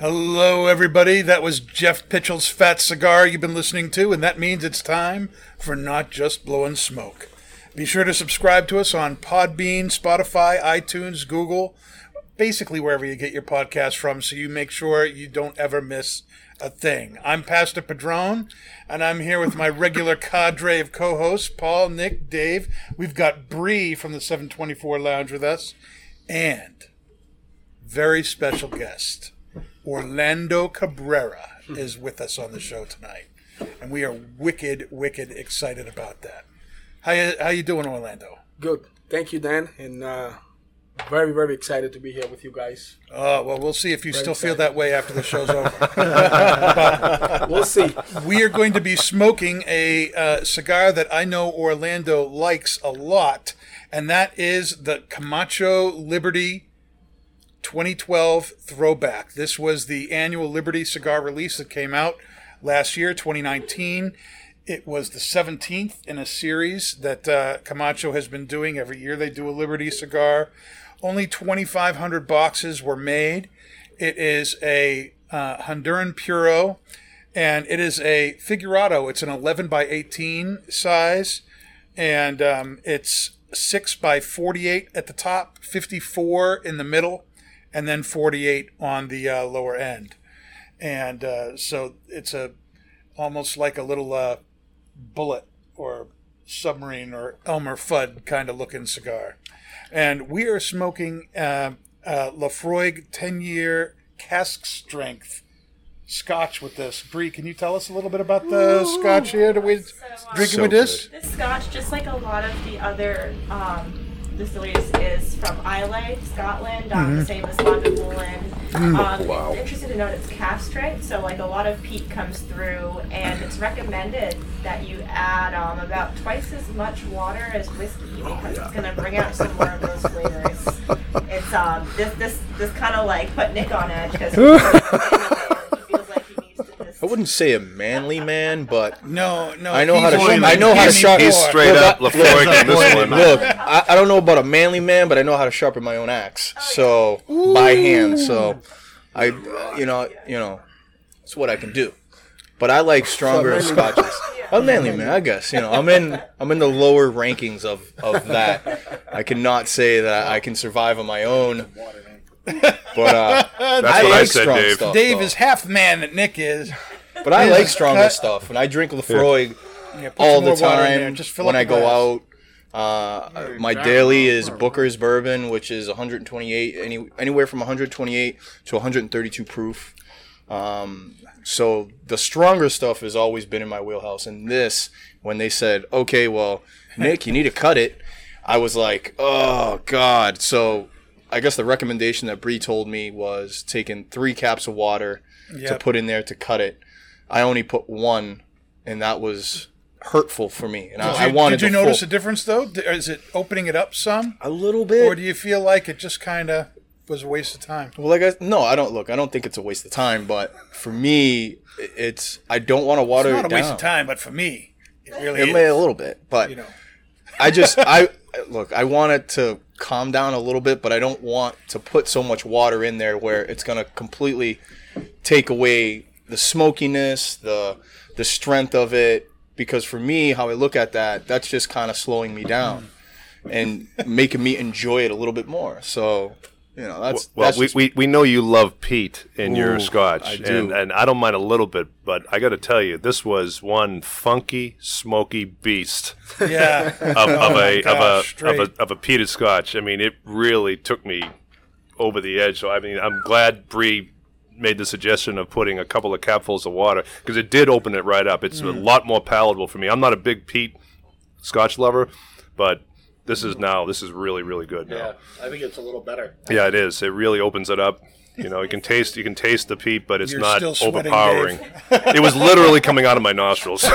Hello, everybody. That was Jeff Pitchell's Fat Cigar you've been listening to, and that means it's time for Not Just Blowing Smoke. Be sure to subscribe to us on Podbean, Spotify, iTunes, Google, basically wherever you get your podcast from, so you make sure you don't ever miss a thing. I'm Pastor Padron, and I'm here with my regular cadre of co-hosts, Paul, Nick, Dave. We've got Bree from the 724 Lounge with us, and very special guest. Orlando Cabrera is with us on the show tonight, and we are wicked, wicked excited about that. How you, how you doing, Orlando? Good. Thank you, Dan. And uh, very, very excited to be here with you guys. Uh, well, we'll see if you still feel that way after the show's over. We'll see. we are going to be smoking a uh, cigar that I know Orlando likes a lot, and that is the Camacho Liberty 2012 Throwback. This was the annual Liberty cigar release that came out last year, 2019. It was the 17th in a series that uh, Camacho has been doing. Every year they do a Liberty cigar. Only 2,500 boxes were made. It is a uh, Honduran Puro, and it is a Figurado. It's an 11 by 18 size, and um, it's 6 by 48 at the top, 54 in the middle, and then 48 on the uh, lower end. And uh, so it's a almost like a little uh, bullet or submarine or Elmer Fudd kind of looking cigar. And we are smoking uh, uh, Laphroaig 10 year cask strength scotch with this. Brie, can you tell us a little bit about the scotch here? Do we drink it So with this? This scotch, just like a lot of the other um, distilleries, is from Islay, Scotland, um, Mm-hmm. the same as Lagavulin. Mm. Um, wow. Interested to note it's cask strength, so like a lot of peat comes through, and it's recommended that you add um, about twice as much water as whiskey Oh, because it's going to bring out some more of those flavors. It's um this this this kind of like put Nick on edge because he feels like he needs to. This, I wouldn't say a manly man, but No, no. I know how to. a sh- I know how to sharpen. He's straight Look, up I- Laphroaig in this one. Look, I, I don't know about a manly man, but I know how to sharpen my own axe. So by hand. So I, you know, you know, it's what I can do. But I like stronger scotches. A manly man, I guess. You know, I'm in I'm in the lower rankings of of that. I cannot say that I can survive on my own. But uh, That's I what like I said, strong Dave. stuff. Dave though. is half man that Nick is. But I like stronger cut- stuff, and I drink Laphroaig Yeah, put all the more water in there. time Just when up I go glass. out. Uh, my daily is Booker's bourbon, which is 128, any anywhere from 128 to 132 proof. Um, so the stronger stuff has always been in my wheelhouse. And this, when they said, "Okay, well, Nick, you need to cut it," I was like, "Oh God!" So I guess the recommendation that Bree told me was taking three caps of water to put in there to cut it. I only put one, and that was hurtful for me. And Did I, I you, wanted did you the notice full, a difference though? Is it opening it up some, a little bit. or do you feel like it just kind of was a waste of time? Well, like I no, I don't look. I don't think it's a waste of time, but for me, it's I don't want to water It's not it a waste down. of time, but for me, it really It is. may a little bit, but you know, I just I look. I want it to calm down a little bit, but I don't want to put so much water in there where it's gonna completely take away the smokiness, the the strength of it. Because for me, how I look at that, that's just kind of slowing me down and making me enjoy it a little bit more. So, you know, that's Well, that's we, just- we, we know you love peat in your scotch, I do. and and I don't mind a little bit, but I got to tell you, this was one funky, smoky beast yeah. of, of oh my a gosh, of a straight. of a of a peated scotch. I mean, it really took me over the edge. So I mean, I'm glad Bree made the suggestion of putting a couple of capfuls of water because it did open it right up. It's a mm. lot more palatable for me. I'm not a big peat Scotch lover, but this is now this is really really good now. Yeah, I think it's a little better. Yeah, it is. It really opens it up. You know, you can taste you can taste the peat, but it's You're not still sweating, overpowering. it was literally coming out of my nostrils.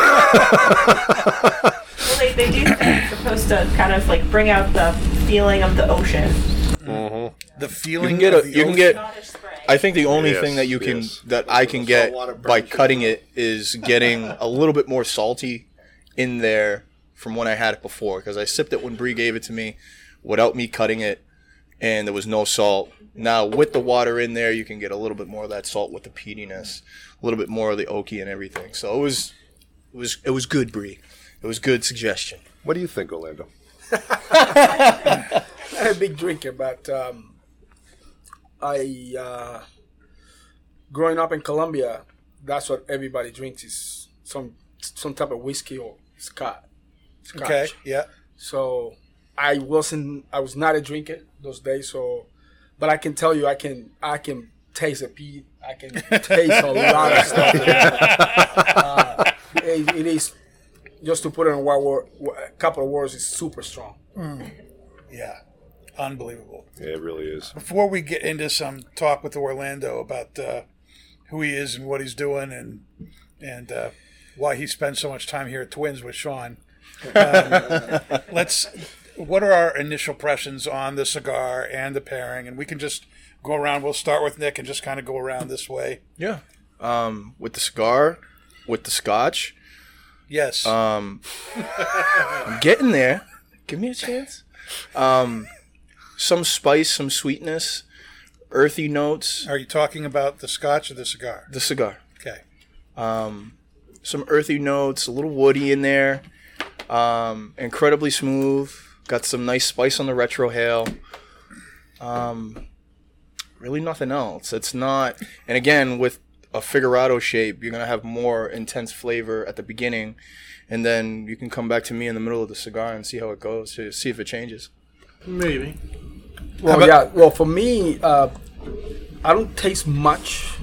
Well, they, they do think it's supposed to kind of like bring out the feeling of the ocean. Mm-hmm. The feeling You feeling can get of a. the You can get. I think the only Yes, thing that you can yes. that I can get by cutting it is getting a little bit more salty in there from when I had it before because I sipped it when Brie gave it to me without me cutting it and there was no salt. Now with the water in there, you can get a little bit more of that salt with the peatiness, a little bit more of the oaky and everything. So it was, it was, it was good, Brie. It was good suggestion. what do you think, Orlando? I'm a big drinker, but um, I uh, growing up in Colombia, that's what everybody drinks is some some type of whiskey or scotch. Scotch. Okay, yeah. So I wasn't I was not a drinker those days. So, but I can tell you, I can I can taste a peat. I can taste a lot of stuff. Uh, it- it is just to put it in one word, a couple of words. It's super strong. Yeah. Unbelievable. Yeah, it really is. Before we get into some talk with Orlando about uh, who he is and what he's doing and and uh, why he spends so much time here at Twins with Sean, um, let's. What are our initial impressions on the cigar and the pairing? And we can just go around. We'll start with Nick and just kind of go around this way. Yeah. Um, with the cigar, with the scotch, Yes. Um, I'm getting there. Give me a chance. Um, some spice, some sweetness, earthy notes. are you talking about the Scotch or the cigar? The cigar. Okay. Some earthy notes, a little woody in there. Um, incredibly smooth. Got some nice spice on the retrohale. Um, really nothing else. It's not. And again, with a figurado shape, you're gonna have more intense flavor at the beginning, and then you can come back to me in the middle of the cigar and see how it goes to see if it changes. Maybe. Well, yeah. Well, for me, uh, I don't taste much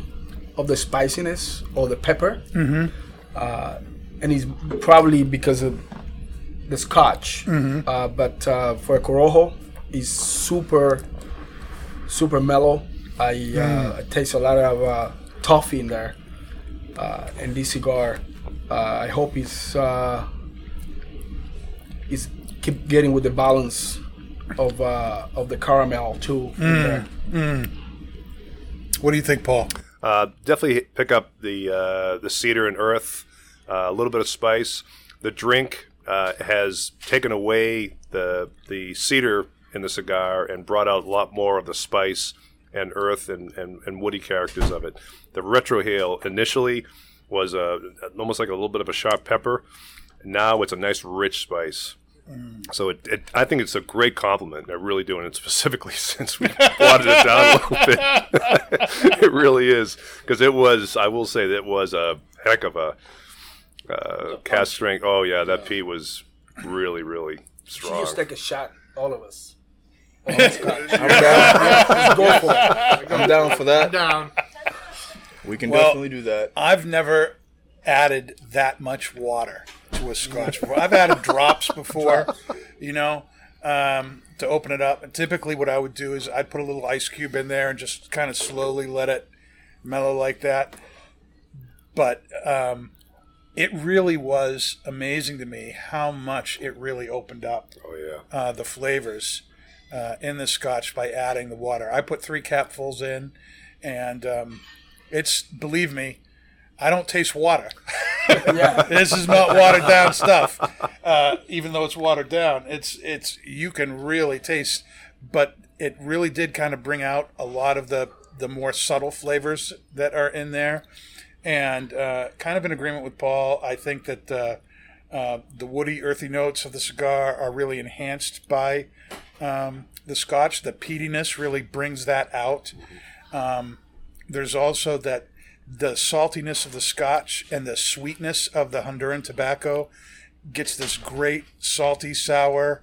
of the spiciness or the pepper. Mm-hmm. Uh, and it's probably because of the scotch. Uh, but uh, for a Corojo, it's super, super mellow. I, uh, I taste a lot of uh, toffee in there. Uh, and this cigar, uh, I hope it's uh, it's keep getting with the balance of uh, of the caramel too. in there. What do you think, Paul? Uh, definitely pick up the uh, the cedar and earth, uh, a little bit of spice. The drink uh, has taken away the the cedar in the cigar and brought out a lot more of the spice and earth and, and, and woody characters of it. The retrohale initially was a, almost like a little bit of a sharp pepper. Now it's a nice rich spice. So it, it, I think it's a great compliment. I really do, and it's specifically since we watered it down a little bit. it really is because it was. I will say that it was a heck of a uh, cask strength. Oh yeah, that P was really, really strong. She strong. just take a shot, all of us. All of us got it. Let's go for it. I'm down for that. Down. We can Well- definitely do that. I've never added that much water to a scotch before. I've added drops before, you know, um, to open it up. And typically, what I would do is I'd put a little ice cube in there and just kind of slowly let it mellow like that. But um, it really was amazing to me how much it really opened up oh yeah. uh, the flavors uh, in the scotch by adding the water. I put three capfuls in, and um, it's believe me, I don't taste water. Yeah. this is not watered down stuff, uh, even though it's watered down. It's it's you can really taste, but it really did kind of bring out a lot of the the more subtle flavors that are in there, and uh, kind of in agreement with Paul. I think that. Uh, uh, the woody, earthy notes of the cigar are really enhanced by um, the scotch. The peatiness really brings that out. Um, there's also that the saltiness of the scotch and the sweetness of the Honduran tobacco gets this great salty sour,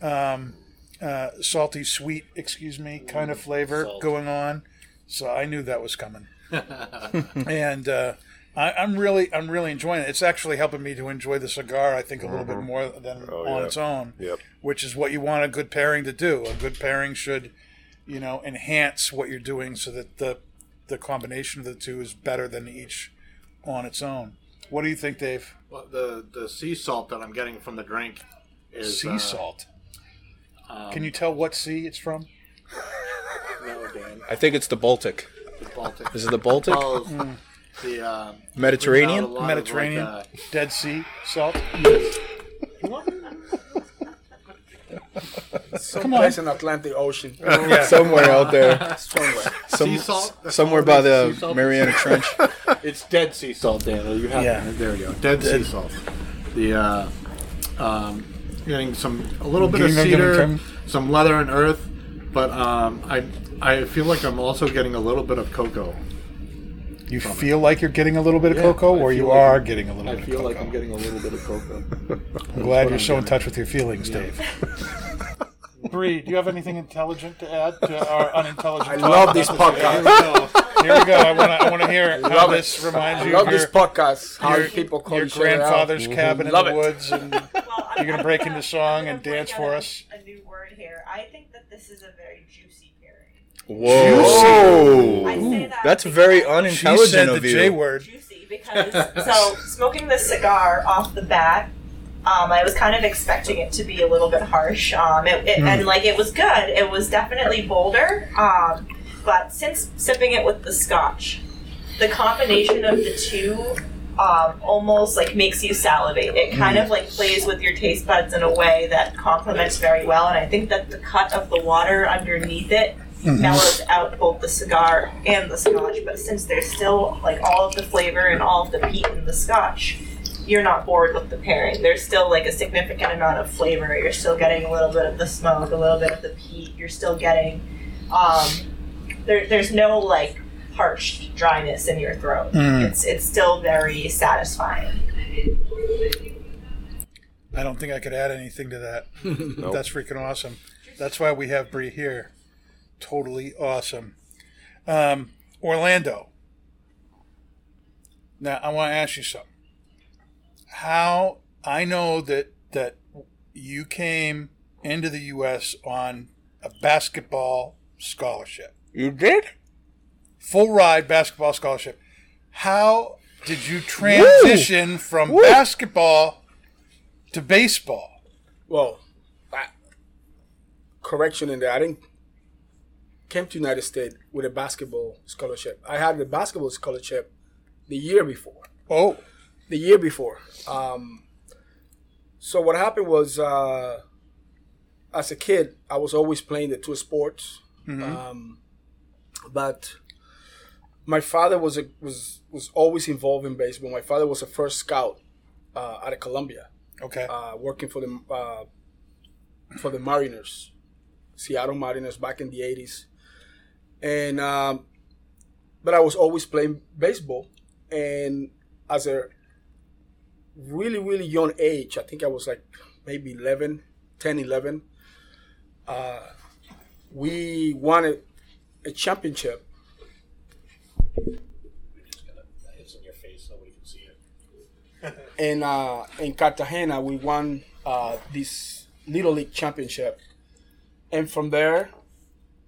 um, uh, salty sweet, excuse me, kind of flavor going on. So I knew that was coming. and uh, I, I'm really I'm really enjoying it. It's actually helping me to enjoy the cigar. I think a little bit more than Oh, on yeah. its own. Yep. Which is what you want a good pairing to do. A good pairing should, you know, enhance what you're doing so that the the combination of the two is better than each on its own. What do you think, Dave? Well, the the sea salt that I'm getting from the drink is sea uh, salt. Can you tell what sea it's from? No, Dan. I think it's the Baltic. The Baltic. Is it the Baltic? Well, the uh, Mediterranean? brings out a lot of, Mediterranean, like, uh, Dead Sea salt. Come on. in Atlantic Ocean. Somewhere out there. Somewhere. Some, sea salt. That's somewhere all by it is, sea the salt. Mariana Trench. It's dead sea salt, Daniel. You have Yeah. there we go. Dead, sea salt. The uh, um, getting some a little bit of Getting- getting cedar, some- some leather and earth, but um, I I feel like I'm also getting a little bit of cocoa. You feel like you're getting a little bit of Yeah, cocoa, I or you like are I'm- getting a little I bit feel of like cocoa. I feel like I'm getting a little bit of cocoa. I'm glad you're I'm so in touch with your feelings, Dave. Bree, do you have anything intelligent to add to our unintelligent? I talk love this about podcast. Here we go. I want to. I want to hear how love it. this reminds I you love of this your, podcast. How your, people call your each other out. grandfather's mm-hmm. cabin Love in the it. woods, and Well, you're gonna break into song and dance for us. A new word here. I think that this is a very juicy pairing. Whoa. I say that That's very because- She unintelligent said the of you. J word. juicy because so smoking the cigar off the bat um, I was kind of expecting it to be a little bit harsh um, it, it, and like it was good it was definitely bolder um, but since sipping it with the scotch the combination of the two um, almost like makes you salivate it kind of like plays with your taste buds in a way that complements very well and I think that the cut of the water underneath it mellows out both the cigar and the scotch. But since there's still like all of the flavor and all of the peat in the scotch, you're not bored with the pairing. There's still like a significant amount of flavor. You're still getting a little bit of the smoke, a little bit of the peat. You're still getting um, there, there's no like parched dryness in your throat. It's it's still very satisfying. I don't think I could add anything to that. That's freaking awesome. That's why we have Brie here. Totally awesome. Um, Orlando. Now I want to ask you something. How I know that that you came into the U.S. on a basketball scholarship, You did? full ride basketball scholarship. How did you transition from basketball to baseball? Well, I, correction in there. I didn't came to United States with a basketball scholarship. I had the basketball scholarship the year before. Oh, The year before. Um, so what happened was, uh, as a kid, I was always playing the two sports, um, but my father was a, was was always involved in baseball. My father was a first scout uh, out of Colombia okay. uh, working for the uh, for the Mariners, Seattle Mariners back in the '80s, and um, but I was always playing baseball, and as a really really young age, I think I was like maybe 11, 10, 11. Uh, we won a, championship in uh, in Cartagena, we won uh, this little league championship, and from there,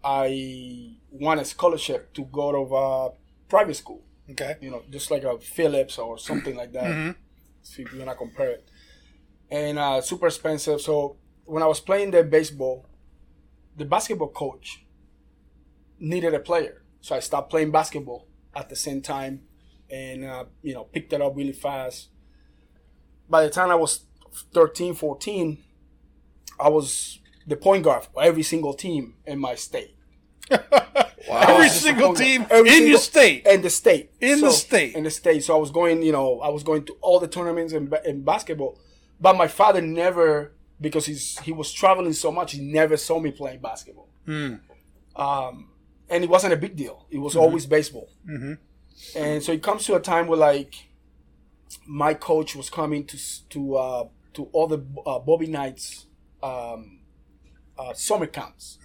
I won a scholarship to go to a private school. Okay. You know, just like a Phillips or something like that. If you wanna compare it, and uh, super expensive. So when I was playing the baseball, the basketball coach needed a player, so I stopped playing basketball at the same time, and uh, you know picked it up really fast by the time I was 13, 14, I was the point guard for every single team in my state. Every single team Every in single- your state. In the state. In the state. In the state. So I was going, you know, I was going to all the tournaments in, in basketball. But my father never, because he's he was traveling so much, he never saw me playing basketball. Um, and it wasn't a big deal. It was always baseball. And so it comes to a time where like my coach was coming to to uh, to all the uh, Bobby Knights um, uh, summer camps,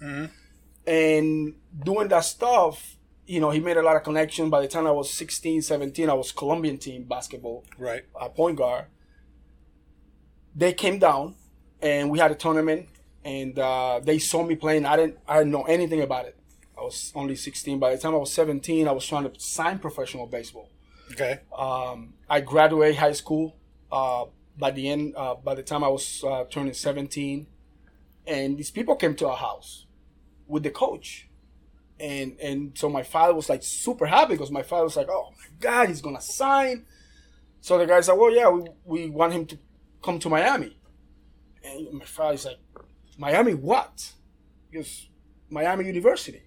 and doing that stuff. you know, he made a lot of connections. By the time I was 16, 17, I was Colombian team basketball, Right. uh, point guard. They came down, and we had a tournament, and uh, they saw me playing. I didn't, I didn't know anything about it. I was only 16. By the time I was 17, I was trying to sign professional baseball. Okay. Um, I graduated high school uh, by the end. Uh, by the time I was uh, turning 17, and these people came to our house with the coach, and and so my father was like super happy because my father was like, "Oh my God, he's gonna sign." So the guy said, "Well, yeah, we, we want him to come to Miami," and my father's like, "Miami what?" He goes, "Miami University."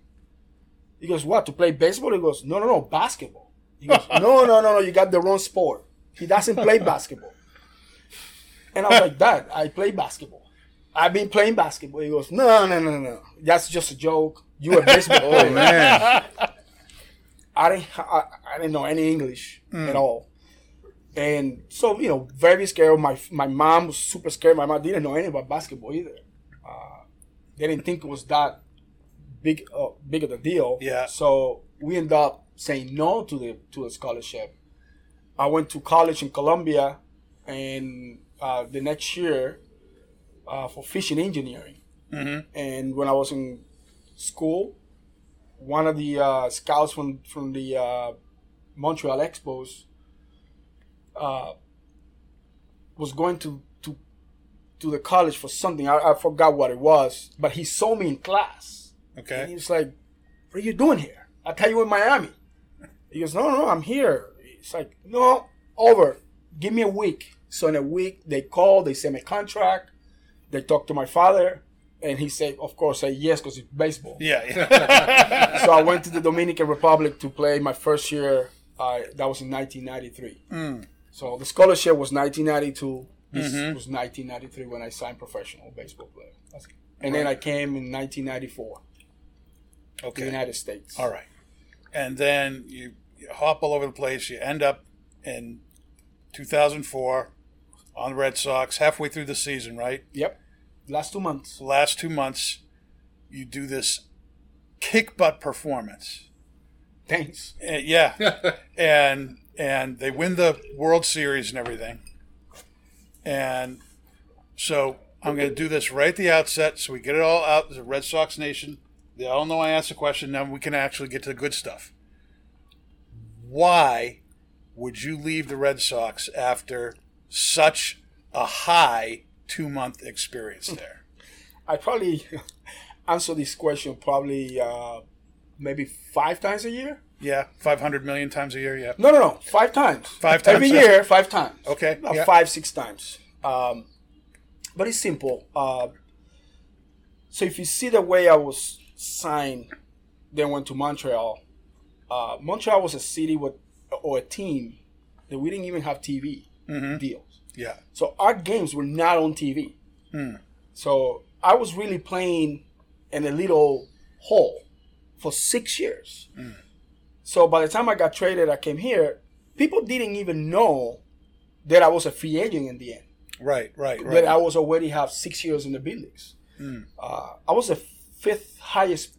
He goes, "What to play baseball?" He goes, "No, no, no, basketball." He goes, "No, no, no, no, you got the wrong sport. He doesn't play basketball." And I was like, "Dad, I play basketball. I've been playing basketball." He goes, "No, no, no, no, no. that's just a joke. You a baseball player." Oh man. I didn't I, I didn't know any English at all. And so, you know, very scared. My my mom was super scared. My mom didn't know anything about basketball either. Uh, they didn't think it was that big uh, big of a deal. Yeah. So we ended up saying no to the to the scholarship. I went to college in Colombia and uh, the next year uh, for fishing engineering. And when I was in school, one of the uh, scouts from from the uh, Montreal Expos uh, was going to to to the college for something. I, I forgot what it was, but he saw me in class. And he Okay. was like, "What are you doing here?" I tell you in Miami. He goes, "No, no, I'm here." It's like, "No, over. Give me a week." So in a week, they call, they send me a contract, they talked to my father, and he said, "Of course, say yes because it's baseball." Yeah. yeah. so I went to the Dominican Republic to play my first year. Uh, that was in 1993. So the scholarship was 1992. This was 1993 when I signed professional baseball player. And then I came in 1994 to the Okay. United States. All right. And then you, you hop all over the place. You end up in 2004 on the Red Sox, halfway through the season, right? Yep. Last two months. Last two months, you do this kick butt performance. Thanks. Uh, yeah, and and they win the World Series and everything. And so I'm going to do this right at the outset, so we get it all out. A Red Sox nation, they all know I asked the question. Now we can actually get to the good stuff. Why would you leave the Red Sox after such a high two month experience there? I probably answer this question probably uh, maybe five times a year. Yeah, 500 million times a year. Yeah. No, no, no. Five times. Five times? Every year, five times. Okay, yeah. five, six times. Um, but it's simple. Uh, so if you see the way I was signed, then went to Montreal. Uh, Montreal was a city with or a team that we didn't even have TV Mm-hmm. deals. Yeah. So our games were not on TV. Hmm. So I was really playing in a little hole for six years. Hmm. So by the time I got traded, I came here. People didn't even know that I was a free agent in the end. Right, right, right. That I was already have six years in the big leagues. Hmm. Uh, I was the fifth highest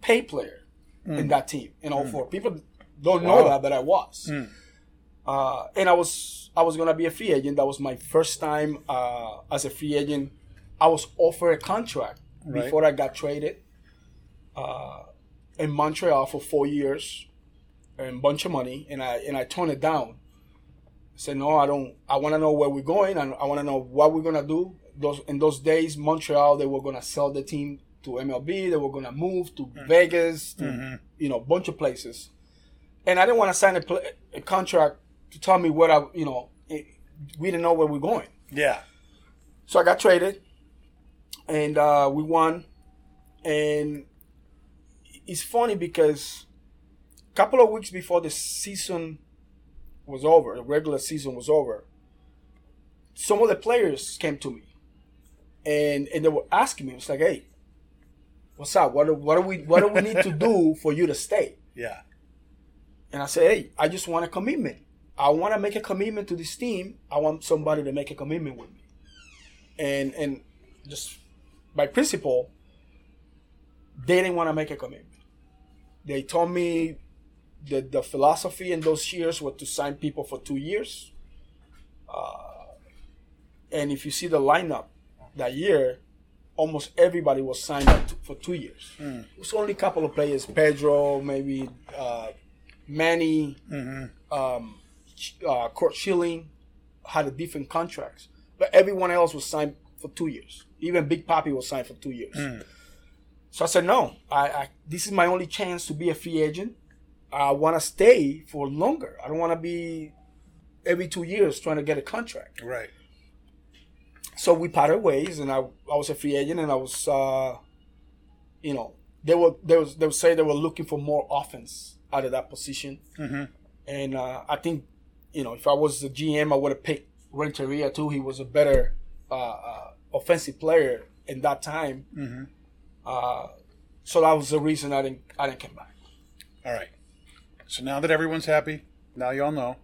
pay player in that team in all 04. People don't know Wow. that, but I was. Uh, and I was I was gonna be a free agent. That was my first time uh, as a free agent. I was offered a contract Right. before I got traded uh, in Montreal for four years and a bunch of money, and I and I turned it down. I said no, I don't. I want to know where we're going, and I want to know what we're gonna do. Those in those days, Montreal they were gonna sell the team to MLB. They were gonna move to Vegas, to you know, a bunch of places. And I didn't want to sign a, pl- a contract to tell me what I, you know, it, we didn't know where we're going. yeah. So I got traded, and uh, we won. And it's funny because a couple of weeks before the season was over, the regular season was over, some of the players came to me, and and they were asking me, "It's like, hey, what's up? What do, what do we what do we need to do for you to stay?" Yeah. And I said, hey, I just want a commitment. I want to make a commitment to this team. I want somebody to make a commitment with me. And and just by principle, they didn't want to make a commitment. they told me that the philosophy in those years was to sign people for two years. Uh, and if you see the lineup that year, almost everybody was signed up to, for two years. It was only a couple of players, Pedro, maybe uh, Manny, um, Ch- uh, Curt Schilling, had a different contracts, but everyone else was signed for two years. Even Big Papi was signed for two years. So I said, no, I, I this is my only chance to be a free agent. I want to stay for longer. I don't want to be every two years trying to get a contract. Right. So we parted ways, and I I was a free agent, and I was, uh, you know, they were they was they would say they were looking for more offense out of that position, and uh, I think, you know, if I was the GM, I would have picked Renteria too. He was a better uh, uh, offensive player in that time. Uh, so that was the reason I didn't I didn't come back. All right. So now that everyone's happy, now y'all know.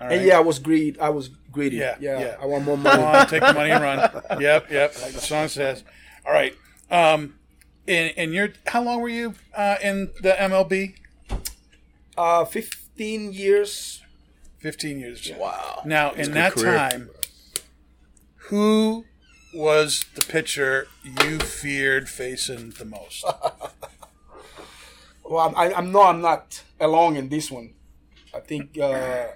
All right. And yeah, I was greed. I was greedy. Yeah, yeah. yeah. I want more money. on, take the money and run. Yep, yep. Like the song says. All right. Um, and, and you're how long were you uh, in the MLB? uh, fifteen years. Fifteen years. Wow. Now, in that career. time, who was the pitcher you feared facing the most? Well, I'm, I, I'm no, I'm not alone in this one. I think uh,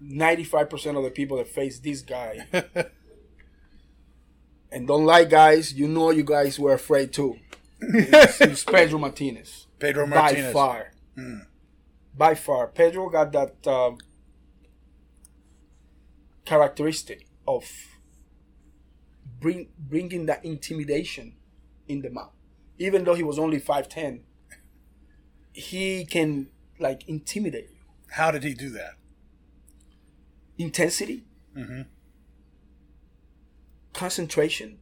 ninety-five percent of the people that face this guy and don't like guys, you know, you guys were afraid too. It's, it's Pedro Martinez Pedro Martinez. by far. By far, Pedro got that um, characteristic of bring bringing that intimidation in the mouth. Even though he was only five ten, he can like intimidate you. How did he do that? Intensity, concentration,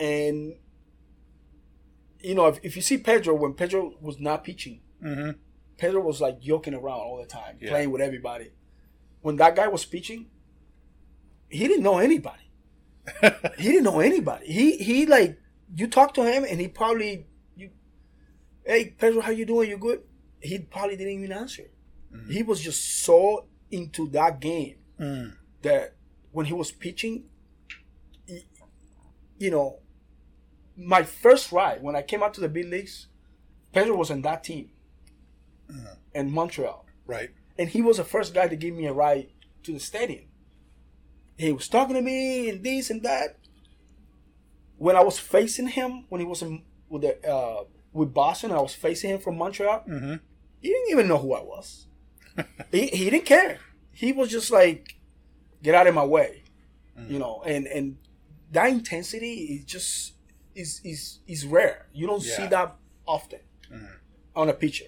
and you know if, if you see Pedro when Pedro was not pitching, Pedro was like joking around all the time, Yeah. playing with everybody. When that guy was pitching, he didn't know anybody. he didn't know anybody. He he like you talk to him and he probably you, hey Pedro, how you doing? You good? He probably didn't even answer. Mm. He was just so into that game mm. that when he was pitching, he- you know, my first ride when I came out to the big leagues, Pedro was in that team in Montreal Right. and he was the first guy to give me a ride to the stadium. He was talking to me and this and that. When I was facing him, when he was in, with the uh, with Boston, I was facing him from Montreal. Mm-hmm. He didn't even know who I was. he, he didn't care. He was just like, "Get out of my way," mm. you know. And and that intensity is just is is is rare. You don't see that often mm. on a pitcher.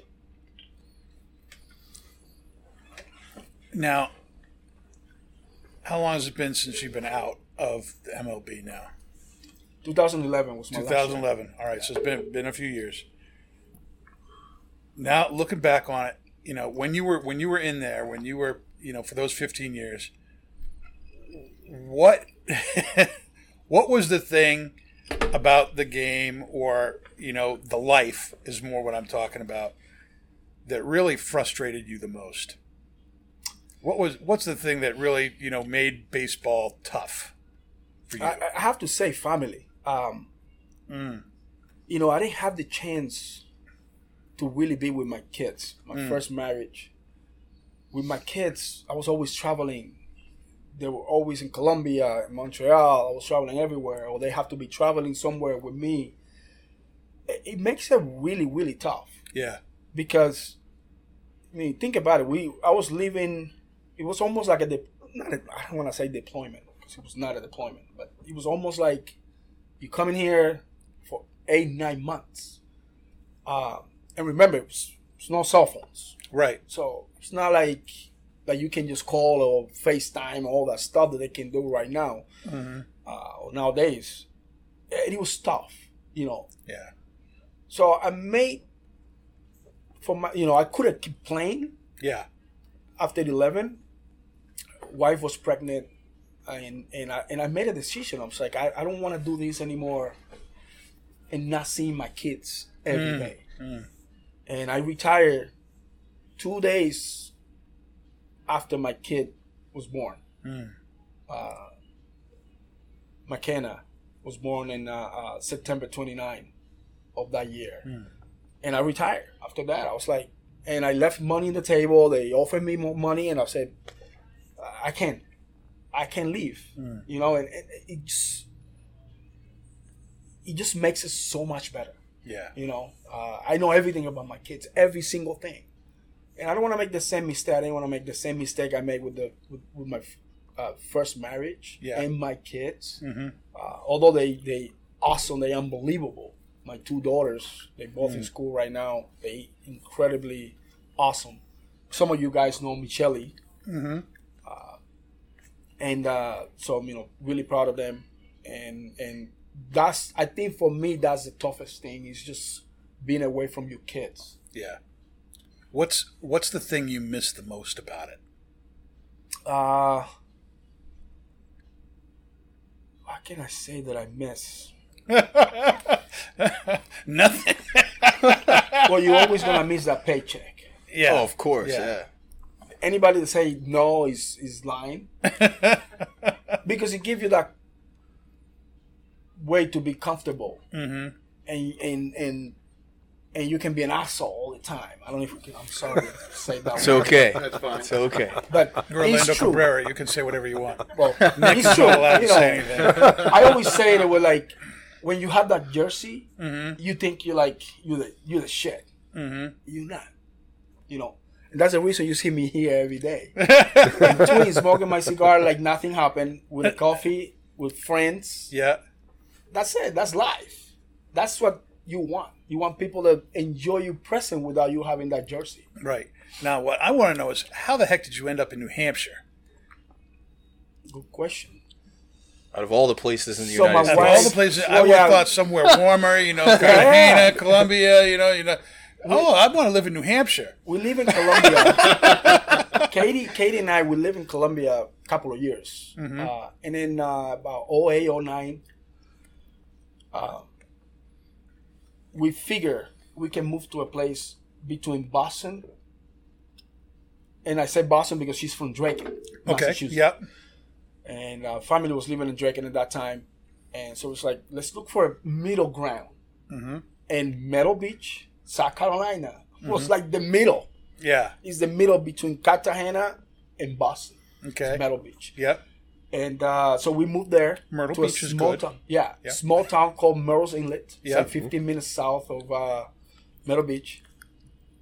Now, how long has it been since you've been out of the MLB now? 2011 was my last year. 2011. All right, so it's been been a few years. Now, looking back on it, you know, when you were when you were in there, when you were, you know, for those 15 years, what what was the thing about the game or, you know, the life is more what I'm talking about that really frustrated you the most? What was what's the thing that really, you know, made baseball tough for you? I, I have to say family. Um, You know, I didn't have the chance to really be with my kids. My first marriage. With my kids, I was always traveling. They were always in Colombia, in Montreal. I was traveling everywhere, or they have to be traveling somewhere with me. It, it makes it really, really tough yeah. because I mean, think about it. We I was living. It was almost like a de- not. A, I don't want to say deployment because it was not a deployment, but it was almost like you come in here for eight nine months. Uh, and remember, it was, it's no cell phones, Right. so it's not like that you can just call or FaceTime all that stuff that they can do right now. Uh, nowadays, it, it was tough, you know. Yeah. So I made for my, you know, I couldn't keep playing Yeah. after 11 wife was pregnant and and I, and I made a decision I was like I, I don't want to do this anymore and not seeing my kids every day. And I retired two days after my kid was born. Uh, McKenna was born in uh, uh, September 29 of that year. And I retired after that. I was like, and I left money on the table. They offered me more money, and I said, I can't. I can't leave. You know, and, and it just it just makes it so much better. Yeah. You know, uh, I know everything about my kids, every single thing, and I don't want to make the same mistake. I didn't want to make the same mistake I made with the with, with my uh, first marriage Yeah. and my kids. Mm-hmm. Uh, although they they awesome, they unbelievable. My two daughters, they both in school right now. They incredibly awesome. Some of you guys know Michele, Mm-hmm. And uh, so I'm you know really proud of them and and that's i think for me that's the toughest thing is just being away from your kids Yeah. What's what's the thing you miss the most about it? uh what can i say that i miss Nothing. well you're always gonna miss that paycheck yeah. Oh, of course, Yeah. yeah. Anybody that say no is is lying because it gives you that way to be comfortable mm-hmm. and and and and you can be an asshole all the time. I don't know if we can, I'm sorry to say that. It's word. okay. That's fine. It's okay. But You're it's Orlando true. Cabrera. You can say whatever you want. Well, Nick's it's true. not allowed You to say know, anything. I always say that we're like, when you have that jersey, Mm-hmm. you think you're like you're the you're the shit. Mm-hmm. You're not. You know, and that's the reason you see me here every day. In between smoking my cigar like nothing happened with a coffee with friends. Yeah. That's it. That's life. That's what you want. You want people to enjoy you present without you having that jersey. Right. Now, what I want to know is how the heck did you end up in New Hampshire? Good question. Out of all the places in the So United Out wife- States, all the places, I Well, would have yeah. thought somewhere warmer. You know, Cartagena, Colombia. You know, you know. Oh, I want to live in New Hampshire. We live in Colombia. Katie, Katie and I, we live in Colombia a couple of years, uh, and then uh, about 08, 09, uh, we figure we can move to a place between Boston, and I say Boston because she's from Drake, Okay. Yep. and uh, family was living in Drake at that time, and so it's like let's look for a middle ground, and Myrtle Beach, South Carolina, was like the middle Yeah. is the middle between Cartagena and Boston, Okay. Myrtle Beach. Yep. And uh, so we moved there. Myrtle to Beach a is small good. Town, yeah, Yeah. small town called Murrells Inlet. It's Yeah. like 15 minutes south of uh, Myrtle Beach.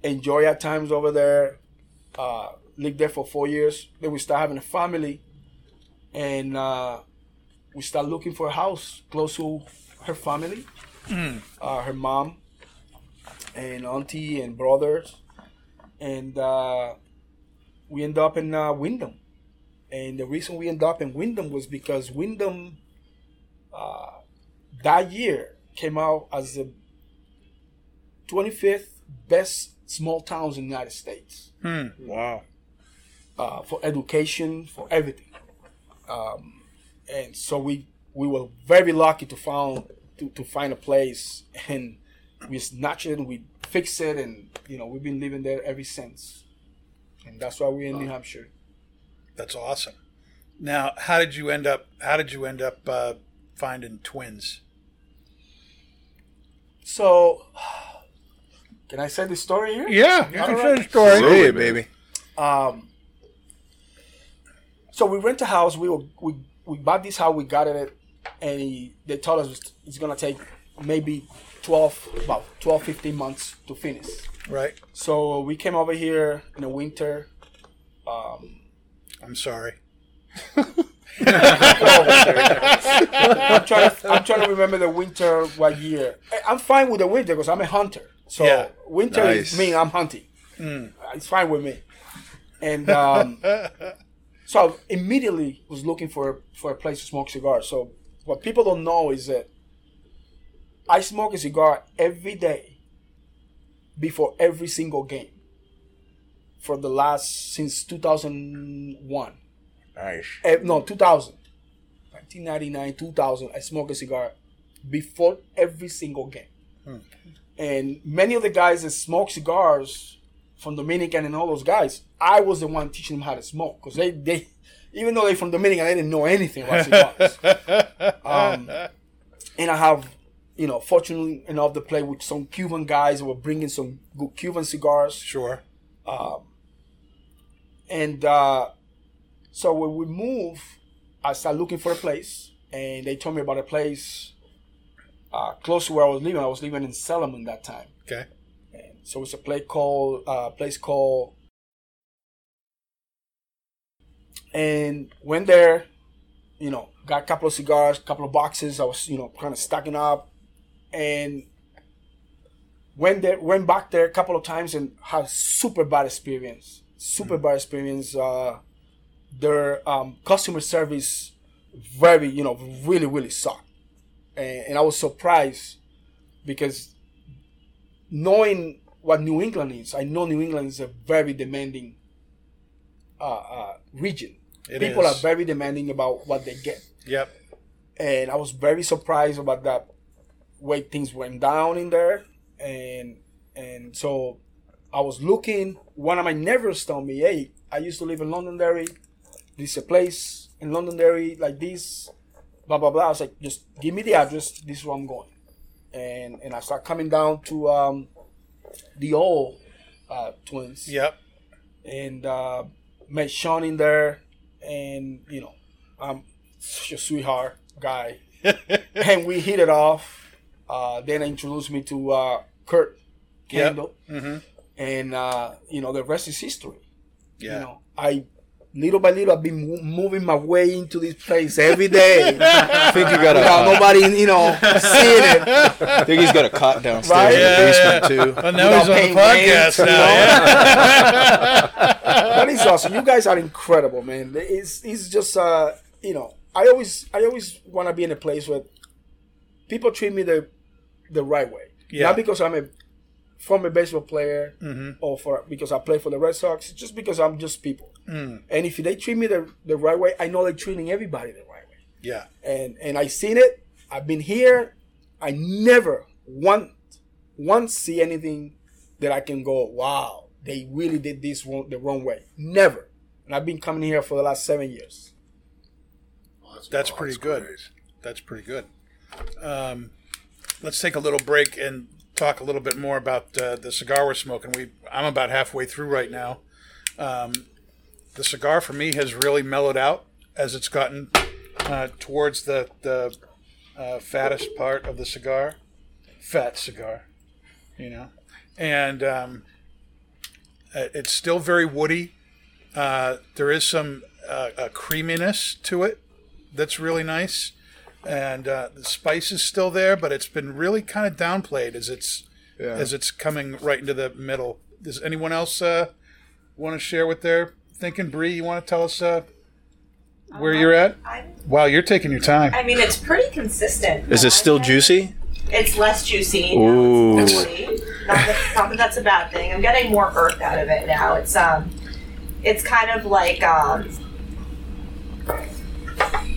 Enjoy our times over there. Uh, lived there for four years. Then we start having a family, and uh, we start looking for a house close to her family, Hmm. uh, her mom, and auntie and brothers, and uh, we end up in uh, Windham. And the reason we end up in Windham was because Windham uh, that year came out as the 25th best small towns in the United States Hmm. wow. uh, for education, for everything. Um, and so we we were very lucky to found to, to find a place, and we snatch it, we fix it, and you know we've been living there ever since. And that's why we're in New Hampshire. That's awesome. Now, how did you end up? How did you end up uh, finding twins? So, can I say the story here? Yeah, you All can right. say the story. Say it, baby. Um, so we rent a house. We were, we we bought this house. We got it, and he, they told us it's- it's gonna take maybe 12, about 12, 15 months to finish. Right. So we came over here in the winter. Um, I'm sorry. I'm trying. To, I'm trying to remember the winter. What year? I- I'm fine with the winter because I'm a hunter. So Yeah. winter Nice. is me. I'm hunting. It's fine with me. And um, so I immediately was looking for for a place to smoke cigars. So what people don't know is that I smoke a cigar every day before every single game for the last since 2001. Nice. Eh, no 2000 1999 2000 i smoke a cigar before every single game. And many of the guys that smoke cigars from Dominican and all those guys, I was the one teaching them how to smoke because they, they, even though they're from Dominican, they didn't know anything about cigars. um, and I have, you know, fortunately enough to play with some Cuban guys who were bringing some good Cuban cigars. Sure. And uh, so when we moved, I started looking for a place, and they told me about a place uh, close to where I was living. I was living in Solomon that time. Okay. And so it's a place called uh, place called, and went there. You know, got a couple of cigars, couple of boxes. I was you know kind of stacking up, and went there, went back there a couple of times and had super bad experience. Super bad experience. Uh, their um, customer service very you know really really sucked, and, and I was surprised because knowing what New England is, I know New England is a very demanding uh, uh, region. It People is. are very demanding about what they get, Yep. and I was very surprised about that way things went down in there, and and so I was looking. One of my neighbors told me, "Hey, I used to live in Londonderry. This is a place in Londonderry like this." Blah blah blah. I was like, "Just give me the address. This is where I'm going." And and I start coming down to um, the old uh, twins Yep. and uh, met Sean in there, and you know, I'm such a sweetheart guy, and we hit it off. Uh, then they introduced me to uh, Kurt Kendall, and uh, you know, the rest is history. Yeah. You know, I little by little I've been moving my way into this place every day I think you got without a. nobody, you know, seeing it. I think he's got a cot downstairs Right? in the basement too. Well, now he's on the paying podcast rent, now. yeah. that is awesome. You guys are incredible, man. It's it's just uh you know I always I always want to be in a place where people treat me the the right way. Yeah. Not because I'm a former baseball player Mm-hmm. or for because I play for the Red Sox. Just because I'm just people. Mm. And if they treat me the the right way, I know they're treating everybody the right way. Yeah. And and I seen it. I've been here. I never once once see anything that I can go, wow, they really did this wrong, the wrong way. Never. And I've been coming here for the last seven years. That's pretty good. That's pretty good. Um, let's take a little break and talk a little bit more about uh, the cigar we're smoking. We I'm about halfway through right now. Um, the cigar for me has really mellowed out as it's gotten uh, towards the the uh, fattest part of the cigar, fat cigar, you know, and um, uh, it's still very woody. Uh, there is some uh, creaminess to it that's really nice, and uh, the spice is still there, but it's been really kind of downplayed as it's as it's coming right into the middle. Does anyone else uh, want to share what they're thinking? Bree, you want to tell us uh, where you're at? I'm, Wow, you're taking your time. I mean, it's pretty consistent. Is it still juicy? It's less juicy. Ooh. Now it's. Not that, not that that's a bad thing. I'm getting more earth out of it now. It's um, it's kind of like um,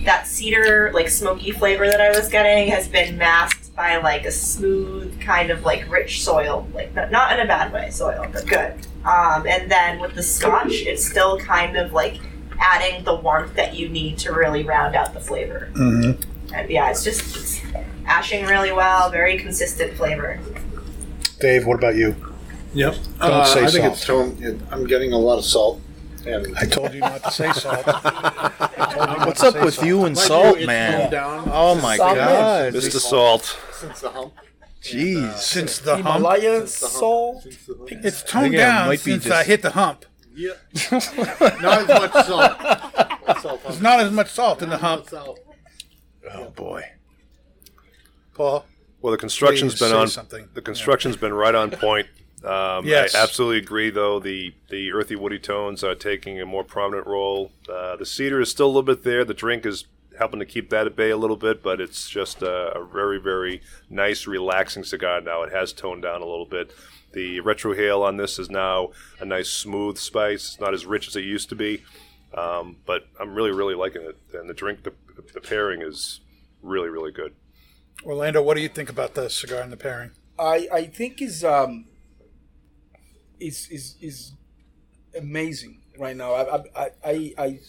that cedar like smoky flavor that I was getting has been masked by like a smooth kind of like rich soil, like not, not in a bad way, soil, but good. Um, and then with the scotch, it's still kind of like adding the warmth that you need to really round out the flavor. Mm-hmm. And yeah, it's just it's ashing really well, very consistent flavor. Dave, what about you? Yep. Don't uh, say I think salt. it's tone. It, I'm getting a lot of salt. And I told you not to say salt. What's up with you and salt, you, man? down Oh my Salt god. Mr. Salt. since the hump. Jeez. Since the hump, Himalaya Since the hump. Since the hump. it's toned think it down might be since just- I hit the hump. Yeah. Not as much salt. salt There's not as much salt in the hump. Salt. Oh boy, Paul. Well, the construction's Please been say on. something. The construction's been right on point. Um, Yes. I absolutely agree, though. The the earthy woody tones are taking a more prominent role. Uh, the cedar is still a little bit there. The drink is helping to keep that at bay a little bit, but it's just a, a very very nice, relaxing cigar now. It has toned down a little bit. The retrohale on this is now a nice smooth spice. It's not as rich as it used to be, um, but I'm really really liking it. And the drink, the, the pairing is really really good. Orlando, what do you think about the cigar and the pairing? I I think is um is is is amazing right now. I I I I,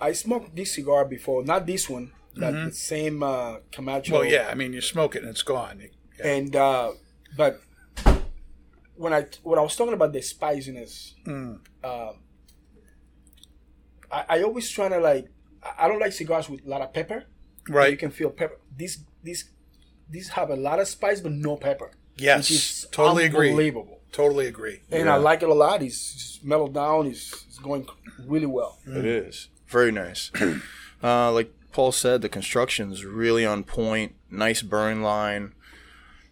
I smoked this cigar before, not this one, but the same uh, Camacho. Well, yeah, I mean, you smoke it and it's gone. Yeah. and uh, but when I when I was talking about the spiciness, um, I, I always try to like I- I don't like cigars with a lot of pepper. Right. you can feel pepper. These these these have a lot of spice but no pepper. Yes, which is totally agree. unbelievable. Totally agree. And I like it a lot. He's, he's mellowed down. He's, he's going really well. It is very nice. uh, like Paul said, the construction's really on point. Nice burn line.